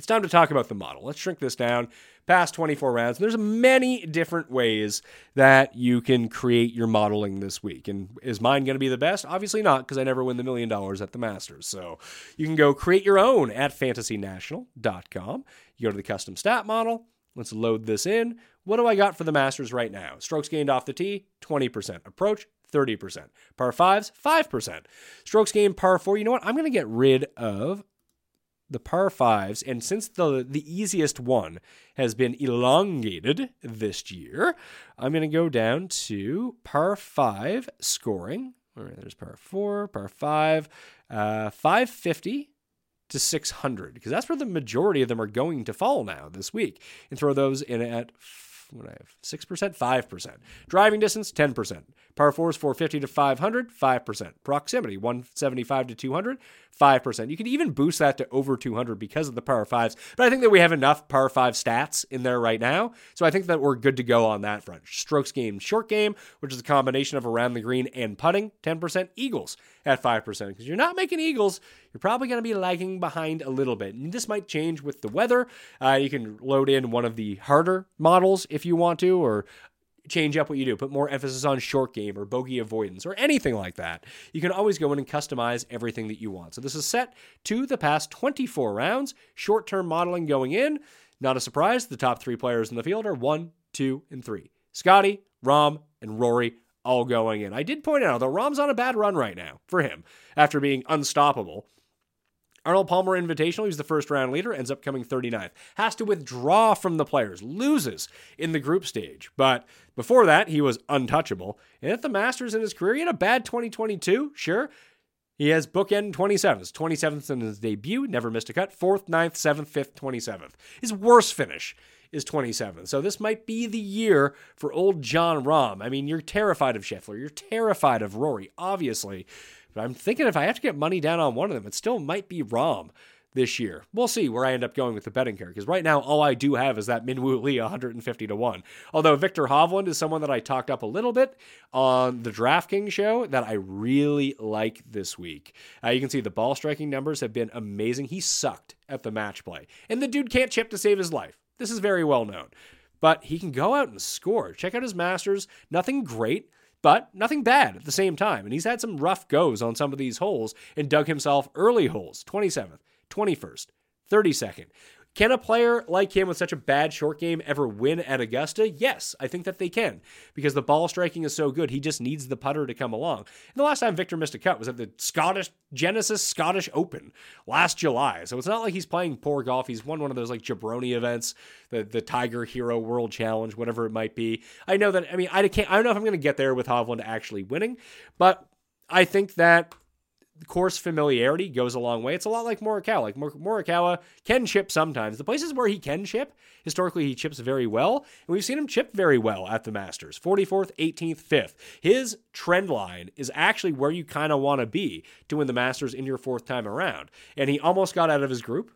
S3: It's time to talk about the model. Let's shrink this down past 24 rounds. There's many different ways that you can create your modeling this week. And is mine going to be the best? Obviously not, because I never win the million dollars at the Masters. So you can go create your own at fantasynational.com. You go to the custom stat model. Let's load this in. What do I got for the Masters right now? Strokes gained off the tee, 20%. Approach, 30%. Par fives, 5%. Strokes gained par four. You know what? I'm going to get rid of the par fives, and since the the easiest one has been elongated this year, I'm going to go down to par five scoring. All right, there's par four, par five, uh, 550 to 600, because that's where the majority of them are going to fall now this week, and throw those in at what I have, 6%, 5%. Driving distance, 10%. Par 4 is 450 to 500, 5%. Proximity, 175 to 200, 5%. You can even boost that to over 200 because of the par 5s. But I think that we have enough par 5 stats in there right now. So I think that we're good to go on that front. Strokes gained, short game, which is a combination of around the green and putting, 10%. Eagles at 5%. Because you're not making eagles, you're probably going to be lagging behind a little bit. And this might change with the weather. Uh, you can load in one of the harder models if you want to, or change up what you do, put more emphasis on short game or bogey avoidance or anything like that. You can always go in and customize everything that you want. So this is set to the past 24 rounds, short term modeling going in. Not a surprise, the top three players in the field are one, two, and three Scottie, Rahm, and Rory. All going in. I did point out, though, Rahm's on a bad run right now for him after being unstoppable. Arnold Palmer Invitational, he's the first round leader, ends up coming 39th. Has to withdraw from the players, loses in the group stage. But before that, he was untouchable. And at the Masters in his career, he had a bad 2022, sure. He has bookend 27th, 27th in his debut, never missed a cut, 4th, 9th, 7th, 5th, 27th. His worst finish is 27th. So this might be the year for old Jon Rahm. I mean, you're terrified of Scheffler, you're terrified of Rory, obviously. But I'm thinking if I have to get money down on one of them, it still might be Rahm this year. We'll see where I end up going with the betting here because right now all I do have is that Minwoo Lee 150 to 1. Although Viktor Hovland is someone that I talked up a little bit on the DraftKings show that I really like this week. Uh, you can see the ball striking numbers have been amazing. He sucked at the match play. And the dude can't chip to save his life. This is very well known. But he can go out and score. Check out his Masters. Nothing great but nothing bad at the same time. And he's had some rough goes on some of these holes and dug himself early holes 27th, 21st, 32nd. Can a player like him with such a bad short game ever win at Augusta? Yes, I think that they can because the ball striking is so good. He just needs the putter to come along. And the last time Viktor missed a cut was at the Scottish Genesis Scottish Open last July. So it's not like he's playing poor golf. He's won one of those like jabroni events, the the Tiger Hero World Challenge, whatever it might be. I know that. I mean, I can't. I don't know if I'm going to get there with Hovland actually winning, but I think that course familiarity goes a long way. It's a lot like Morikawa. Like Mor- Morikawa can chip sometimes. The places where he can chip, historically he chips very well, and we've seen him chip very well at the Masters. 44th, 18th, 5th. His trend line is actually where you kind of want to be to win the Masters in your fourth time around. And he almost got out of his group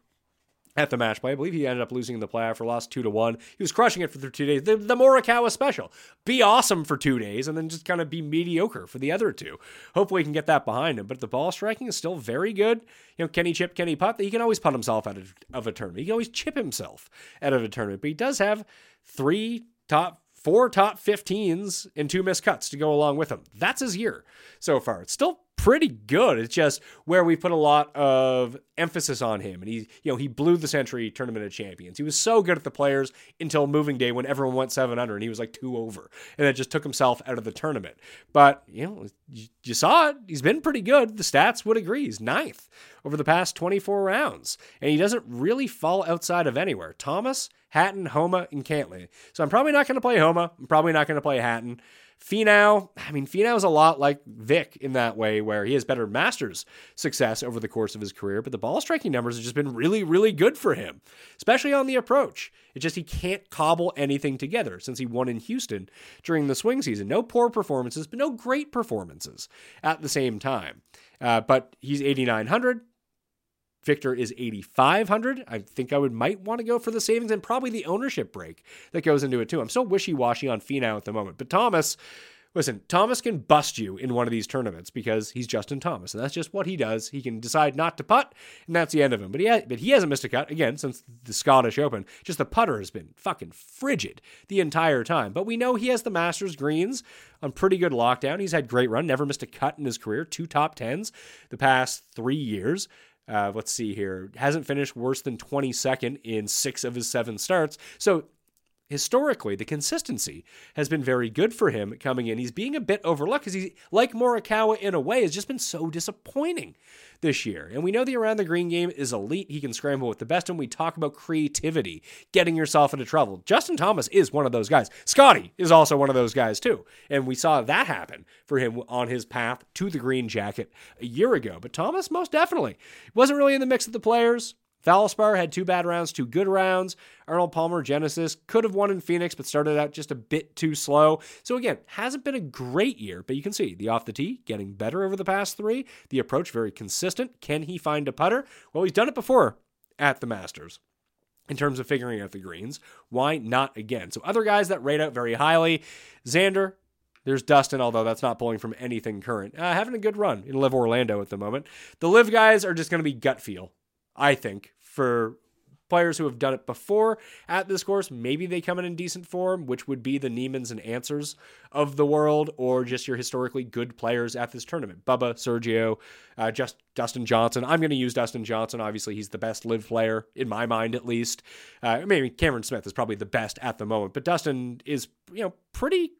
S3: at the match play. I believe he ended up losing the playoff for lost two to one. He was crushing it for the two days. The, the Morikawa special. Be awesome for two days and then just kind of be mediocre for the other two. Hopefully he can get that behind him. But the ball striking is still very good. You know, he chip, he putt? He can always putt himself out of, of a tournament. He can always chip himself out of a tournament. But he does have three top four top 15s and two missed cuts to go along with him. That's his year so far. It's still pretty good. It's just where we put a lot of emphasis on him. And he, you know, he blew the Sentry Tournament of Champions. He was so good at the players until moving day when everyone went seven under and he was like two over. And that just took himself out of the tournament. But, you know, you, you saw it. He's been pretty good. The stats would agree. He's ninth over the past 24 rounds. And he doesn't really fall outside of anywhere. Thomas, Hatton, Homa, and Cantlay. So I'm probably not going to play Homa. I'm probably not going to play Hatton. Finau, I mean, Finau is a lot like Vic in that way, where he has better Masters success over the course of his career, but the ball striking numbers have just been really, really good for him, especially on the approach. It's just he can't cobble anything together since he won in Houston during the swing season. No poor performances, but no great performances at the same time. Uh, but he's 8,900. Viktor is 8,500. I think I would might want to go for the savings and probably the ownership break that goes into it too. I'm still wishy washy on Finau at the moment, but Thomas, listen, Thomas can bust you in one of these tournaments because he's Justin Thomas, and that's just what he does. He can decide not to putt, and that's the end of him. But he ha- but he hasn't missed a cut again since the Scottish Open. Just the putter has been fucking frigid the entire time. But we know he has the Masters greens on pretty good lockdown. He's had great run, never missed a cut in his career, two top tens the past three years. Uh, let's see here. Hasn't finished worse than 22nd in six of his seven starts. So historically, the consistency has been very good for him coming in. He's being a bit overlooked because he, like Morikawa in a way, has just been so disappointing this year. And we know the around the green game is elite. He can scramble with the best. And we talk about creativity, getting yourself into trouble. Justin Thomas is one of those guys. Scottie is also one of those guys, too. And we saw that happen for him on his path to the green jacket a year ago. But Thomas, most definitely, wasn't really in the mix of the players. Valspar had two bad rounds, two good rounds. Arnold Palmer, Genesis, could have won in Phoenix, but started out just a bit too slow. So again, hasn't been a great year, but you can see the off the tee getting better over the past three. The approach very consistent. Can he find a putter? Well, he's done it before at the Masters in terms of figuring out the greens. Why not again? So other guys that rate out very highly, Xander. There's Dustin, although that's not pulling from anything current. Uh, having a good run in LIV Orlando at the moment. The LIV guys are just going to be gut feel, I think, for players who have done it before at this course. Maybe they come in in decent form, which would be the Niemanns and Ancers of the world, or just your historically good players at this tournament. Bubba, Sergio, uh, just Dustin Johnson. I'm going to use Dustin Johnson. Obviously, he's the best LIV player in my mind, at least. Uh, maybe Cameron Smith is probably the best at the moment, but Dustin is you know pretty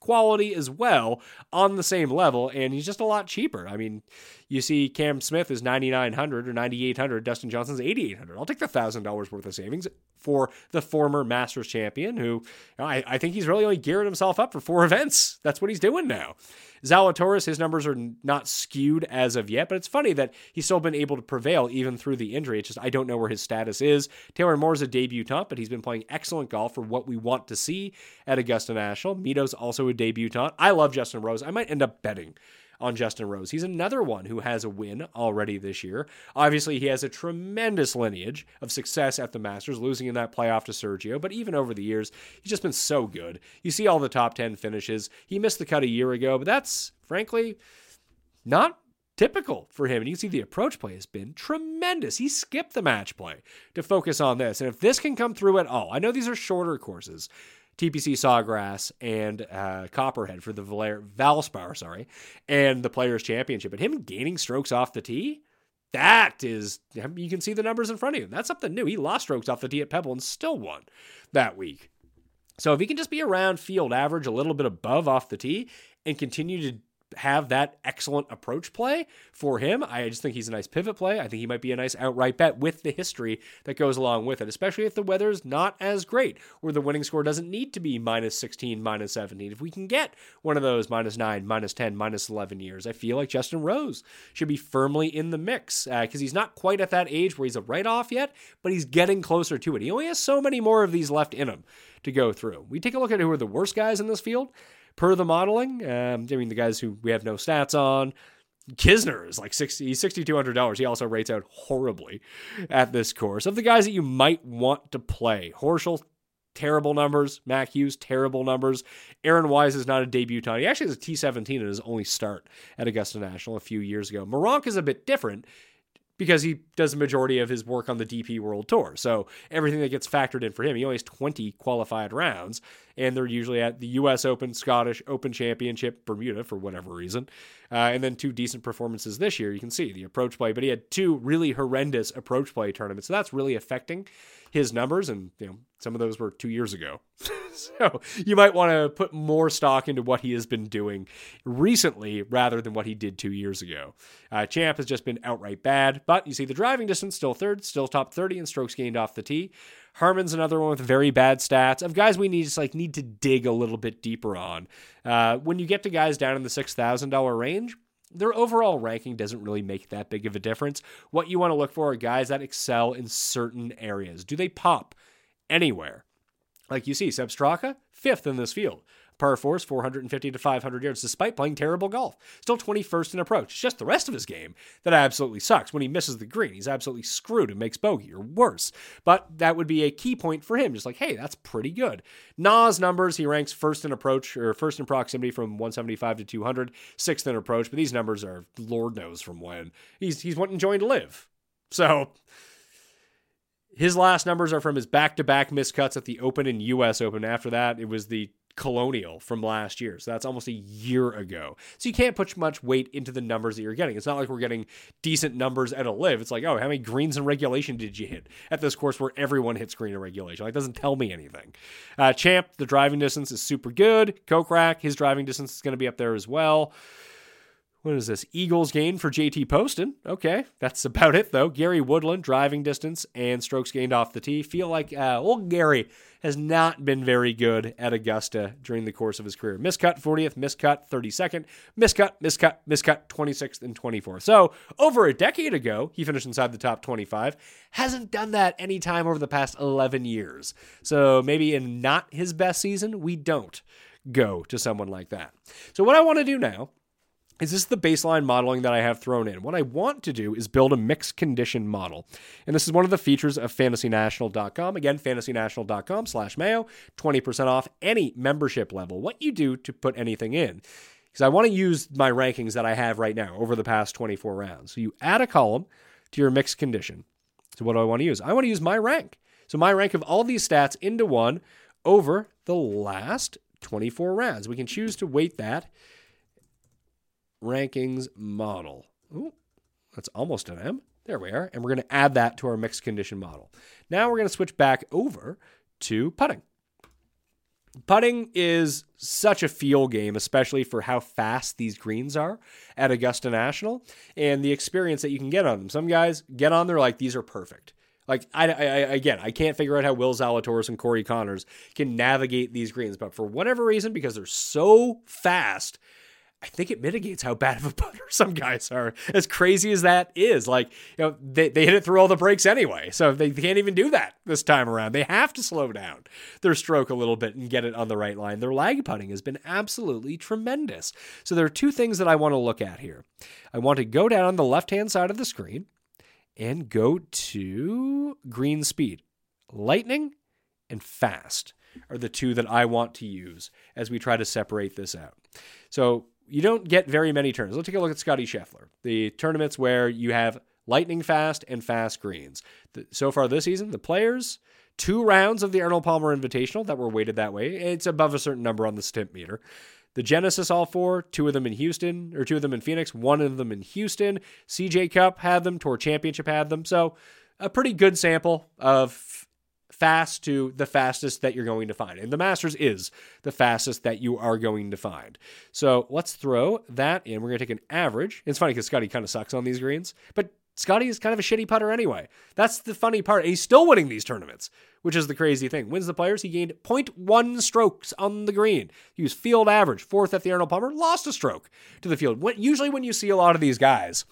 S3: quality as well on the same level, and he's just a lot cheaper. I mean, you see Cam Smith is 9900 or 9800, Dustin Johnson's 8800. I'll take the $1,000 worth of savings for the former Masters champion who I, I think he's really only geared himself up for four events. That's what he's doing now. Zalatoris, his numbers are not skewed as of yet, but it's funny that he's still been able to prevail even through the injury. It's just I don't know where his status is. Taylor Moore's a debutant, but he's been playing excellent golf for what we want to see at Augusta National. Mito's also debutant. I love Justin Rose. I might end up betting on Justin Rose. He's another one who has a win already this year. Obviously, he has a tremendous lineage of success at the Masters, losing in that playoff to Sergio, but even over the years, he's just been so good. You see all the top 10 finishes. He missed the cut a year ago, but that's frankly not typical for him. And you see the approach play has been tremendous. He skipped the match play to focus on this. And if this can come through at all, I know these are shorter courses. TPC Sawgrass and uh, Copperhead for the Valer- Valspar, sorry, and the Players Championship. And him gaining strokes off the tee, that is, you can see the numbers in front of you. That's something new. He lost strokes off the tee at Pebble and still won that week. So if he can just be around field average, a little bit above off the tee, and continue to have that excellent approach play for him. I just think he's a nice pivot play. I think he might be a nice outright bet with the history that goes along with it, especially if the weather's not as great, where the winning score doesn't need to be minus 16, minus 17. If we can get one of those minus 9, minus 10, minus 11 years, I feel like Justin Rose should be firmly in the mix because uh, he's not quite at that age where he's a write off yet, but he's getting closer to it. He only has so many more of these left in him to go through. We take a look at who are the worst guys in this field per the modeling. Um, I mean, the guys who we have no stats on. Kisner is like 60, $6,200. He also rates out horribly at this course. Of the guys that you might want to play, Horschel, terrible numbers. Mac Hughes, terrible numbers. Aaron Wise is not a debutant. He actually has a T17 in his only start at Augusta National a few years ago. Meronk is a bit different because he does the majority of his work on the DP World Tour. So everything that gets factored in for him, he only has 20 qualified rounds, and they're usually at the U.S. Open, Scottish Open Championship, Bermuda for whatever reason, uh, and then two decent performances this year. You can see the approach play, but he had two really horrendous approach play tournaments, so that's really affecting his numbers, and you know some of those were two years ago. so you might want to put more stock into what he has been doing recently rather than what he did two years ago. Uh, Champ has just been outright bad, but you see the driving distance still third, still top 30 in strokes gained off the tee. Harman's another one with very bad stats of guys we need just like need to dig a little bit deeper on. Uh, when you get to guys down in the six thousand dollar range, their overall ranking doesn't really make that big of a difference. What you want to look for are guys that excel in certain areas. Do they pop anywhere? Like you see, Sepp Straka, fifth in this field par fours, 450 to 500 yards, despite playing terrible golf. Still 21st in approach. It's just the rest of his game that absolutely sucks. When he misses the green, he's absolutely screwed and makes bogey or worse. But that would be a key point for him. Just like, hey, that's pretty good. Na's numbers, he ranks first in approach or first in proximity from 175 to 200, sixth in approach. But these numbers are Lord knows from when. He's he's enjoying to live. So his last numbers are from his back-to-back miscuts at the Open and U.S. Open. After that, it was the Colonial from last year. So that's almost a year ago. So you can't put much weight into the numbers that you're getting. It's not like we're getting decent numbers at a LIV. It's like, oh, how many greens in regulation did you hit at this course where everyone hits green in regulation? Like, doesn't tell me anything. Uh, Champ, the driving distance is super good. Kokrak, his driving distance is going to be up there as well. What is this? Eagles gain for JT Poston. Okay, that's about it though. Gary Woodland, driving distance and strokes gained off the tee. Feel like uh, old Gary has not been very good at Augusta during the course of his career. Miscut 40th, miscut 32nd, miscut, miscut, miscut 26th and 24th. So over a decade ago, he finished inside the top 25. Hasn't done that any time over the past 11 years. So maybe in not his best season, we don't go to someone like that. So what I want to do now is this the baseline modeling that I have thrown in? What I want to do is build a mixed condition model. And this is one of the features of fantasynational.com. Again, fantasynational.com slash mayo, 20% off any membership level. What you do to put anything in. Because I want to use my rankings that I have right now over the past 24 rounds. So you add a column to your mixed condition. So what do I want to use? I want to use my rank. So my rank of all these stats into one over the last 24 rounds. We can choose to weight that rankings model. Ooh, that's almost an M. There we are. And we're going to add that to our mixed condition model. Now we're going to switch back over to putting. Putting is such a feel game, especially for how fast these greens are at Augusta National and the experience that you can get on them. Some guys get on there like these are perfect. Like I, I, again, I can't figure out how Will Zalatoris and Corey Conners can navigate these greens, but for whatever reason, because they're so fast, I think it mitigates how bad of a putter some guys are. As crazy as that is, like you know, they, they hit it through all the breaks anyway, so they can't even do that this time around. They have to slow down their stroke a little bit and get it on the right line. Their lag putting has been absolutely tremendous. So there are two things that I want to look at here. I want to go down on the left hand side of the screen and go to green speed, lightning, and fast are the two that I want to use as we try to separate this out. So you don't get very many turns. Let's take a look at Scottie Scheffler, the tournaments where you have lightning fast and fast greens. So far this season, the players, two rounds of the Arnold Palmer Invitational that were weighted that way. It's above a certain number on the stimp meter. The Genesis all four, two of them in Houston, or two of them in Phoenix, one of them in Houston. CJ Cup had them, Tour Championship had them. So a pretty good sample of fast to the fastest that you're going to find. And the Masters is the fastest that you are going to find. So let's throw that in. We're going to take an average. It's funny because Scottie kind of sucks on these greens, but Scottie is kind of a shitty putter anyway. That's the funny part. He's still winning these tournaments, which is the crazy thing. Wins the players, he gained 0.1 strokes on the green. He was field average, fourth at the Arnold Palmer, lost a stroke to the field. Usually, when you see a lot of these guys,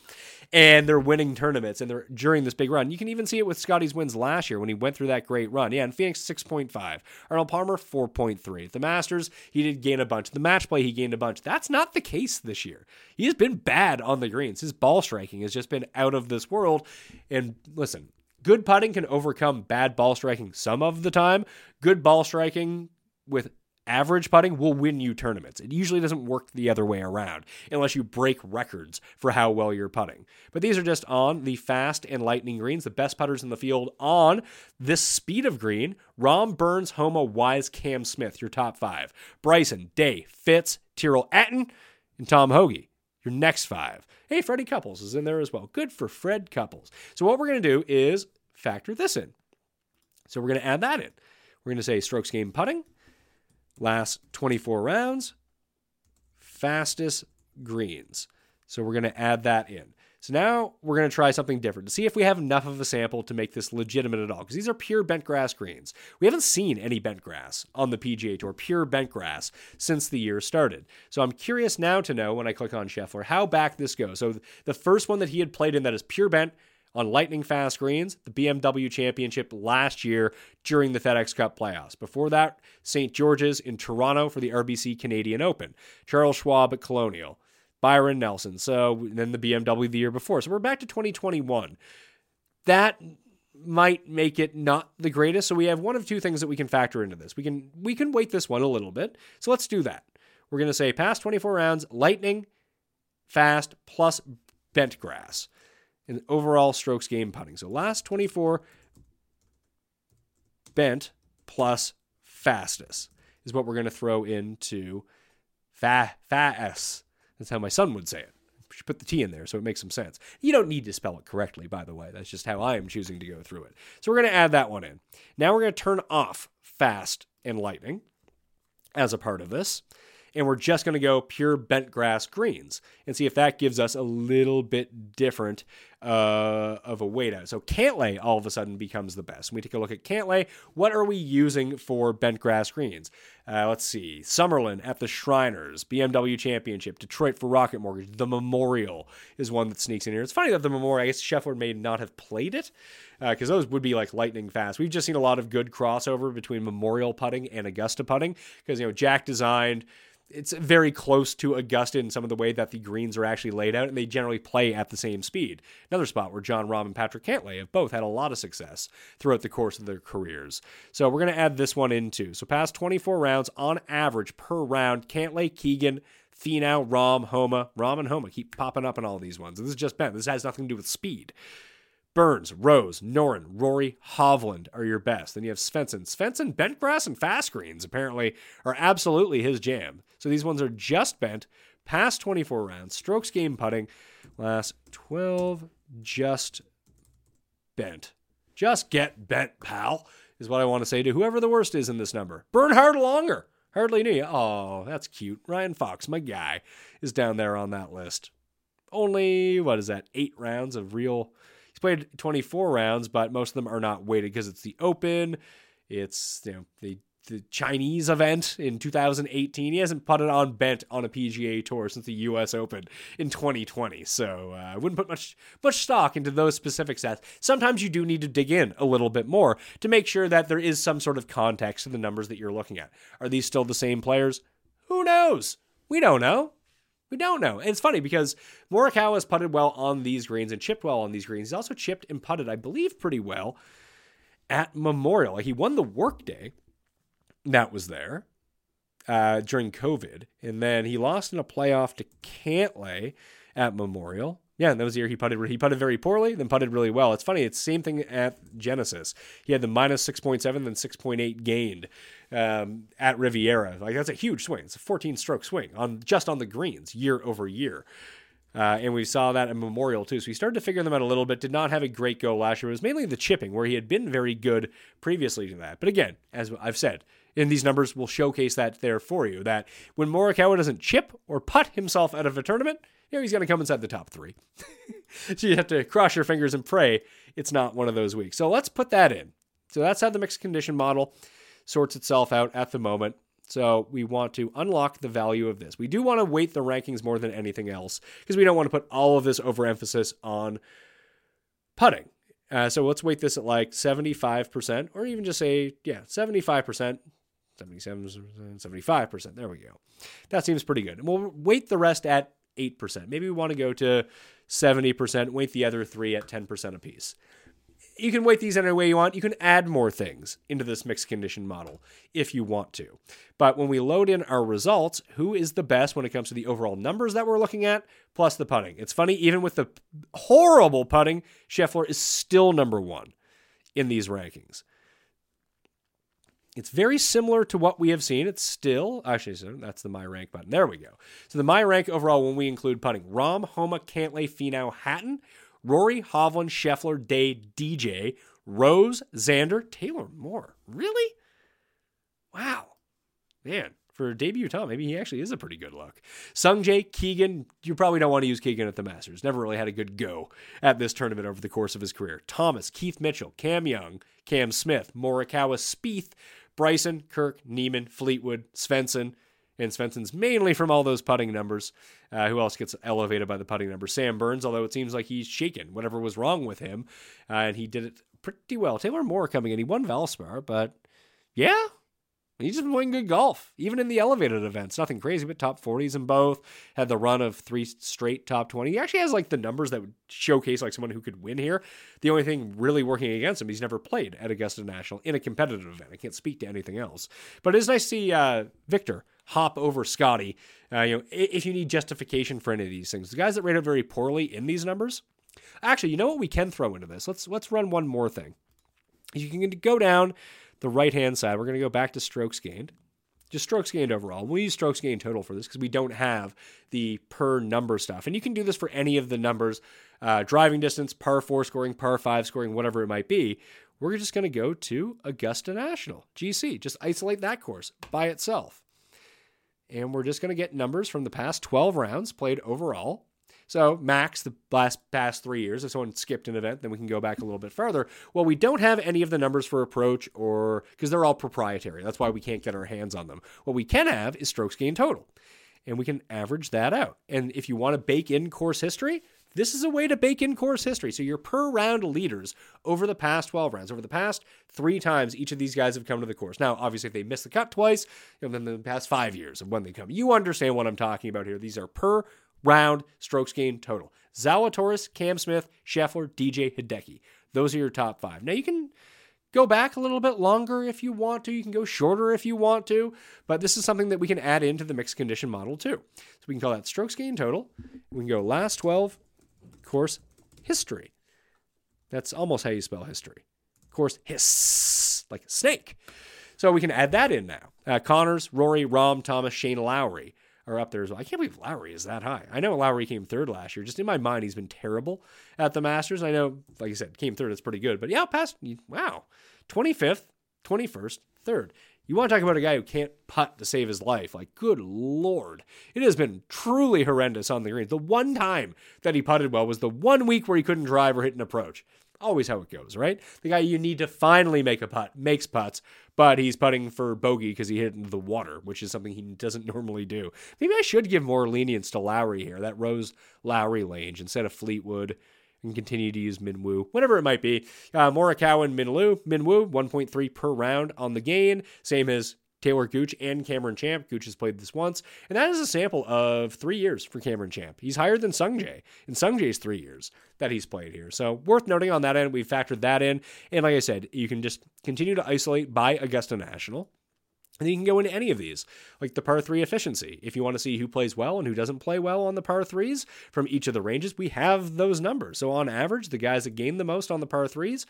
S3: and they're winning tournaments and they're during this big run. You can even see it with Scottie's wins last year when he went through that great run. Yeah, in Phoenix 6.5, Arnold Palmer 4.3. The Masters, he did gain a bunch. The match play, he gained a bunch. That's not the case this year. He has been bad on the greens. His ball striking has just been out of this world. And listen, good putting can overcome bad ball striking some of the time. Good ball striking with average putting will win you tournaments. It usually doesn't work the other way around unless you break records for how well you're putting. But these are just on the fast and lightning greens, the best putters in the field on this speed of green. Rahm, Burns, Homa, Wise, Cam Smith, your top five. Bryson, Day, Fitz, Tyrrell Hatton, and Tom Hoge, your next five. Hey, Freddie Couples is in there as well. Good for Fred Couples. So what we're going to do is factor this in. So we're going to add that in. We're going to say strokes gained putting, last 24 rounds, fastest greens. So we're going to add that in. So now we're going to try something different to see if we have enough of a sample to make this legitimate at all. Because these are pure bent grass greens. We haven't seen any bent grass on the PGA Tour, pure bent grass, since the year started. So I'm curious now to know when I click on Scheffler how back this goes. So the first one that he had played in that is pure bent on lightning fast greens, the BMW Championship last year during the FedEx Cup playoffs. Before that, St. George's in Toronto for the RBC Canadian Open, Charles Schwab at Colonial, Byron Nelson. So then the BMW the year before. So we're back to 2021. That might make it not the greatest. So we have one of two things that we can factor into this. We can we can weight this one a little bit. So let's do that. We're going to say past 24 rounds, lightning, fast plus bent grass in overall strokes gained putting. So last 24 bent plus fastest is what we're going to throw into fa fast. That's how my son would say it. should put the T in there so it makes some sense. You don't need to spell it correctly, by the way. That's just how I am choosing to go through it. So we're going to add that one in. Now we're going to turn off fast and lightning as a part of this and we're just going to go pure bent grass greens and see if that gives us a little bit different uh, of a weight out. So Cantlay all of a sudden becomes the best. We take a look at Cantlay, what are we using for bent grass greens? Uh, let's see. Summerlin at the Shriners, BMW Championship, Detroit for Rocket Mortgage, the Memorial is one that sneaks in here. It's funny that the Memorial, I guess Scheffler may not have played it because uh, those would be like lightning fast. We've just seen a lot of good crossover between Memorial putting and Augusta putting because, you know, Jack designed it's very close to Augusta in some of the way that the greens are actually laid out, and they generally play at the same speed. Another spot where John Rahm and Patrick Cantlay have both had a lot of success throughout the course of their careers. So we're going to add this one in too. So past 24 rounds on average per round, Cantlay, Keegan, Finau, Rahm, Homa, Rahm and Homa keep popping up in all these ones. And this is just bent. This has nothing to do with speed. Burns, Rose, Noren, Rory, Hovland are your best. Then you have Svensson. Svensson, bent grass and fast greens apparently are absolutely his jam. So these ones are just bent, past 24 rounds, strokes gained putting, last 12, just bent. Just get bent, pal, is what I want to say to whoever the worst is in this number. Bernhard Langer. Hardly knew you. Oh, that's cute. Ryan Fox, my guy, is down there on that list. Only, what is that, eight rounds of real He's played 24 rounds, but most of them are not weighted because it's the Open. It's you know the the Chinese event in 2018. He hasn't putted on bent on a PGA tour since the U.S. Open in 2020. So uh, I wouldn't put much much stock into those specific stats. Sometimes you do need to dig in a little bit more to make sure that there is some sort of context to the numbers that you're looking at. Are these still the same players? Who knows? We don't know. We don't know. And it's funny because Morikawa has putted well on these greens and chipped well on these greens. He's also chipped and putted, I believe, pretty well at Memorial. Like he won the workday that was there uh, during COVID. And then he lost in a playoff to Cantlay at Memorial. Yeah, and that was the year he putted. He putted very poorly, then putted really well. It's funny. It's the same thing at Genesis. He had the minus six point seven, then six point eight gained um, at Riviera. Like that's a huge swing. It's a 14 stroke swing on just on the greens year over year. Uh, and we saw that at Memorial too. So we started to figure them out a little bit. Did not have a great go last year. It was mainly the chipping where he had been very good previously to that. But again, as I've said, in these numbers will showcase that there for you. That when Morikawa doesn't chip or putt himself out of a tournament, you know, he's going to come inside the top three. so you have to cross your fingers and pray it's not one of those weeks. So let's put that in. So that's how the mixed condition model sorts itself out at the moment. So we want to unlock the value of this. We do want to weight the rankings more than anything else because we don't want to put all of this overemphasis on putting. Uh, so let's weight this at like 75%, or even just say, yeah, 75%, 77, 75%. There we go. That seems pretty good. And we'll weight the rest at 8%. Maybe we want to go to 70%, weight the other three at 10% apiece you can weight these any way you want. You can add more things into this mixed condition model if you want to. But when we load in our results, who is the best when it comes to the overall numbers that we're looking at, plus the putting? It's funny, even with the horrible putting, Scheffler is still number one in these rankings. It's very similar to what we have seen. It's still, actually, so that's the My Rank button. There we go. So the My Rank overall, when we include putting, Rahm, Homa, Cantlay, Finau, Hatton, Rory, Hovland, Scheffler, Day, DJ, Rose, Xander, Taylor Moore. Really? Wow. Man, for a debut Tom, maybe he actually is a pretty good look. Sungjae, Keegan, you probably don't want to use Keegan at the Masters. Never really had a good go at this tournament over the course of his career. Thomas, Keith Mitchell, Cam Young, Cam Smith, Morikawa, Spieth, Bryson, Kirk, Niemann, Fleetwood, Svensson, and Svensson's mainly from all those putting numbers. Uh, who else gets elevated by the putting numbers? Sam Burns, although it seems like he's shaken. Whatever was wrong with him, uh, and he did it pretty well. Taylor Moore coming in, he won Valspar, but yeah, He's just playing good golf, even in the elevated events. Nothing crazy, but top 40s in both. Had the run of three straight top 20. He actually has like the numbers that would showcase like someone who could win here. The only thing really working against him, he's never played at Augusta National in a competitive event. I can't speak to anything else. But it is nice to see uh, Viktor hop over Scottie. Uh, you know, if you need justification for any of these things, the guys that rate out very poorly in these numbers. Actually, you know what we can throw into this? Let's let's run one more thing. You can go down the right hand side. We're going to go back to strokes gained. Just strokes gained overall. We'll use strokes gained total for this because we don't have the per number stuff. And you can do this for any of the numbers uh, driving distance, par four scoring, par five scoring, whatever it might be. We're just going to go to Augusta National, GC. Just isolate that course by itself. And we're just going to get numbers from the past 12 rounds played overall. So, max the last past three years. If someone skipped an event, then we can go back a little bit further. Well, we don't have any of the numbers for approach or because they're all proprietary. That's why we can't get our hands on them. What we can have is strokes gained total, and we can average that out. And if you want to bake in course history, this is a way to bake in course history. So your per round leaders over the past 12 rounds, over the past three times each of these guys have come to the course. Now, obviously, if they missed the cut twice, and then the past five years of when they come, you understand what I'm talking about here. These are per round strokes gained total. Zalatoris, Cam Smith, Scheffler, DJ Hideki. Those are your top five. Now you can go back a little bit longer if you want to. You can go shorter if you want to. But this is something that we can add into the mixed condition model too. So we can call that strokes gained total. We can go last 12 course history. That's almost how you spell history. Of Course hiss, like snake. So we can add that in now. Uh, Conners, Rory, Rahm, Thomas, Shane Lowry are up there as well. I can't believe Lowry is that high. I know Lowry came third last year. Just in my mind, he's been terrible at the Masters. I know, like I said, came third. It's pretty good. But yeah, past, wow, 25th, 21st, third. You want to talk about a guy who can't putt to save his life. Like, good lord. It has been truly horrendous on the green. The one time that he putted well was the one week where he couldn't drive or hit an approach. Always how it goes, right? The guy you need to finally make a putt makes putts, but he's putting for bogey because he hit into the water, which is something he doesn't normally do. Maybe I should give more lenience to Lowry here, that Rose Lowry range instead of Fleetwood and continue to use Minwoo, whatever it might be. Uh, Morikawa and Minwoo, Minwoo, 1.3 per round on the gain, same as Taylor Gooch and Cameron Champ. Gooch has played this once, and that is a sample of three years for Cameron Champ. He's higher than Sungjae in Sungjae's three years that he's played here. So worth noting on that end. We've factored that in, and like I said, you can just continue to isolate by Augusta National. And you can go into any of these, like the par three efficiency. If you want to see who plays well and who doesn't play well on the par threes from each of the ranges, we have those numbers. So on average, the guys that gain the most on the par threes,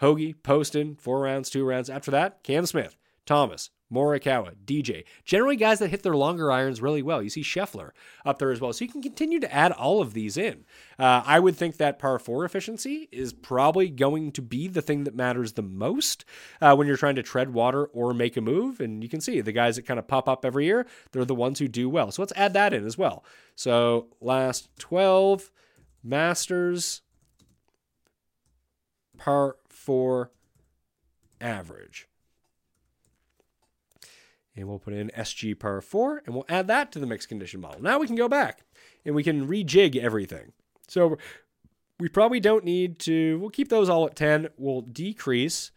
S3: Hoge, Poston, four rounds, two rounds. After that, Cam Smith, Thomas, Morikawa, DJ, generally guys that hit their longer irons really well. You see Scheffler up there as well. So you can continue to add all of these in. Uh, I would think that par four efficiency is probably going to be the thing that matters the most uh, when you're trying to tread water or make a move. And you can see the guys that kind of pop up every year, they're the ones who do well. So let's add that in as well. So last 12 Masters par four average. And we'll put in SG par 4 and we'll add that to the mixed condition model. Now we can go back and we can rejig everything. So we probably don't need to, we'll keep those all at 10. We'll decrease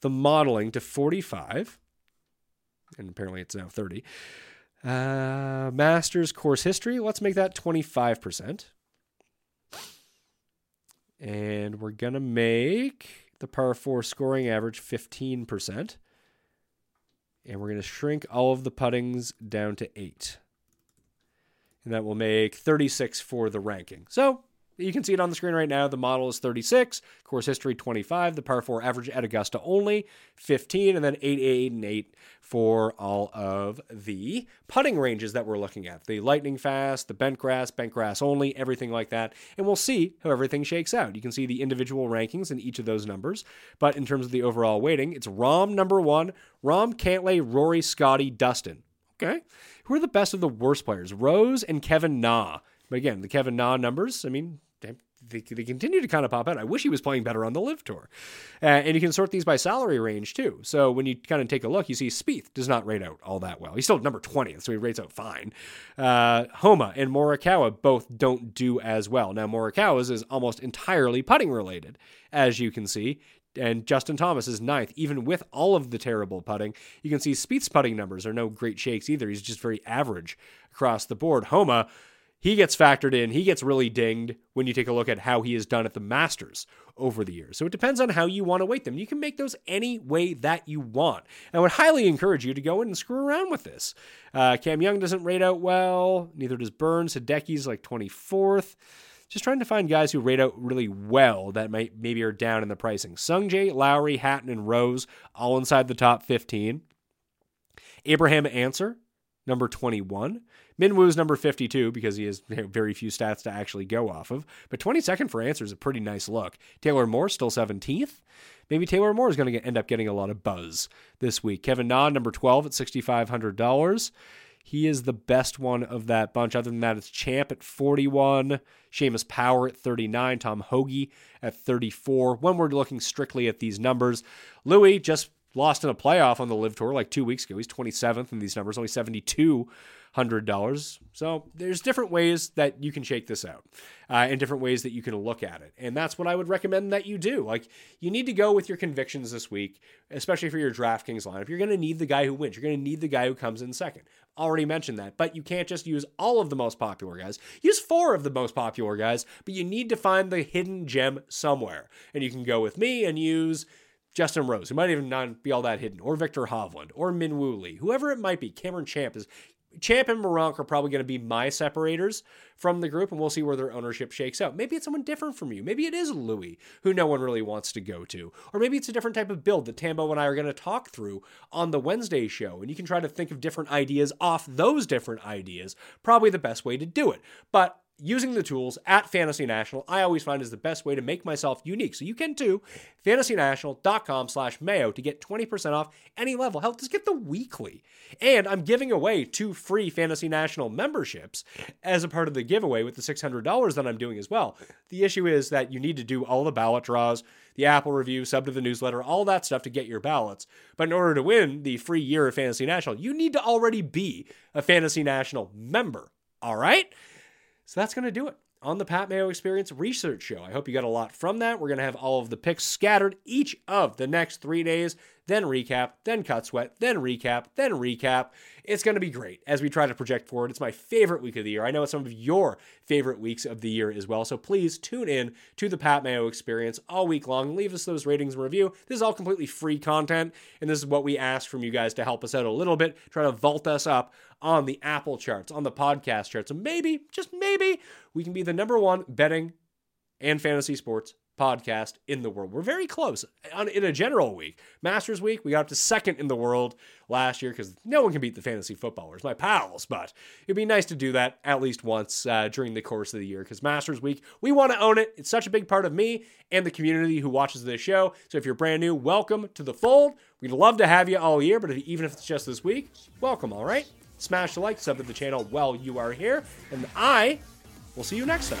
S3: the modeling to 45. And apparently it's now 30. Uh, master's course history, let's make that 25%. And we're going to make the par 4 scoring average 15%. And we're going to shrink all of the puttings down to 8. And that will make 36 for the ranking. So you can see it on the screen right now. The model is 36, course history 25, the par 4 average at Augusta only 15, and then 8, 8, and 8 for all of the putting ranges that we're looking at. The lightning fast, the bent grass, bent grass only, everything like that. And we'll see how everything shakes out. You can see the individual rankings in each of those numbers. But in terms of the overall weighting, it's Rahm number one, Rahm, Cantlay, Rory, Scottie, Dustin. Okay. Who are the best of the worst players? Rose and Kevin Na. But again, the Kevin Na numbers, I mean, they, they continue to kind of pop out. I wish he was playing better on the LIV tour. Uh, and you can sort these by salary range too. So when you kind of take a look, you see Spieth does not rate out all that well. He's still number 20th, so he rates out fine. Uh, Homa and Morikawa both don't do as well. Now, Morikawa's is almost entirely putting related, as you can see. And Justin Thomas is ninth, even with all of the terrible putting. You can see Spieth's putting numbers are no great shakes either. He's just very average across the board. Homa he gets factored in. He gets really dinged when you take a look at how he has done at the Masters over the years. So it depends on how you want to weight them. You can make those any way that you want. I would highly encourage you to go in and screw around with this. Uh, Cam Young doesn't rate out well. Neither does Burns. Hideki's like 24th. Just trying to find guys who rate out really well that might maybe are down in the pricing. Sungjae, Lowry, Hatton, and Rose all inside the top 15. Abraham Ancer, number 21. Minwoo's number 52 because he has very few stats to actually go off of. But 22nd for Ancer is a pretty nice look. Taylor Moore still 17th. Maybe Taylor Moore is going to end up getting a lot of buzz this week. Kevin Na, number 12 at $6,500. He is the best one of that bunch. Other than that, it's Champ at 41, Seamus Power at 39, Tom Hoge at 34. When we're looking strictly at these numbers, Louis just lost in a playoff on the LIV Tour like two weeks ago. He's 27th in these numbers, only 72 $100. So there's different ways that you can shake this out uh, and different ways that you can look at it. And that's what I would recommend that you do. Like, you need to go with your convictions this week, especially for your DraftKings lineup. You're going to need the guy who wins, you're going to need the guy who comes in second. Already mentioned that, but you can't just use all of the most popular guys. Use four of the most popular guys, but you need to find the hidden gem somewhere. And you can go with me and use. Justin Rose, who might even not be all that hidden, or Viktor Hovland, or Minwoo Lee, whoever it might be. Cameron Champ is Champ and Meronk are probably going to be my separators from the group, and we'll see where their ownership shakes out. Maybe it's someone different from you. Maybe it is Louis, who no one really wants to go to. Or maybe it's a different type of build that Tambo and I are going to talk through on the Wednesday show, and you can try to think of different ideas off those different ideas. Probably the best way to do it. But using the tools at Fantasy National, I always find is the best way to make myself unique. So you can too, fantasynational.com slash mayo to get 20% off any level. Hell, just get the weekly. And I'm giving away two free Fantasy National memberships as a part of the giveaway with the $600 that I'm doing as well. The issue is that you need to do all the ballot draws, the Apple review, sub to the newsletter, all that stuff to get your ballots. But in order to win the free year of Fantasy National, you need to already be a Fantasy National member. All right? So that's going to do it on the Pat Mayo Experience Research Show. I hope you got a lot from that. We're going to have all of the picks scattered each of the next three days, then recap, then cut sweat, then recap, then recap. It's going to be great as we try to project forward. It's my favorite week of the year. I know it's some of your favorite weeks of the year as well. So please tune in to the Pat Mayo Experience all week long. Leave us those ratings and review. This is all completely free content, and this is what we ask from you guys to help us out a little bit, try to vault us up on the Apple charts, on the podcast charts. So maybe, just maybe, we can be the number one betting and fantasy sports podcast in the world. We're very close on, in a general week. Masters week, we got up to second in the world last year because no one can beat the fantasy footballers, my pals. But it'd be nice to do that at least once uh, during the course of the year because Masters week, we want to own it. It's such a big part of me and the community who watches this show. So if you're brand new, welcome to the fold. We'd love to have you all year, but if, even if it's just this week, welcome, all right? Smash the like, sub to the channel while you are here, and I will see you next time.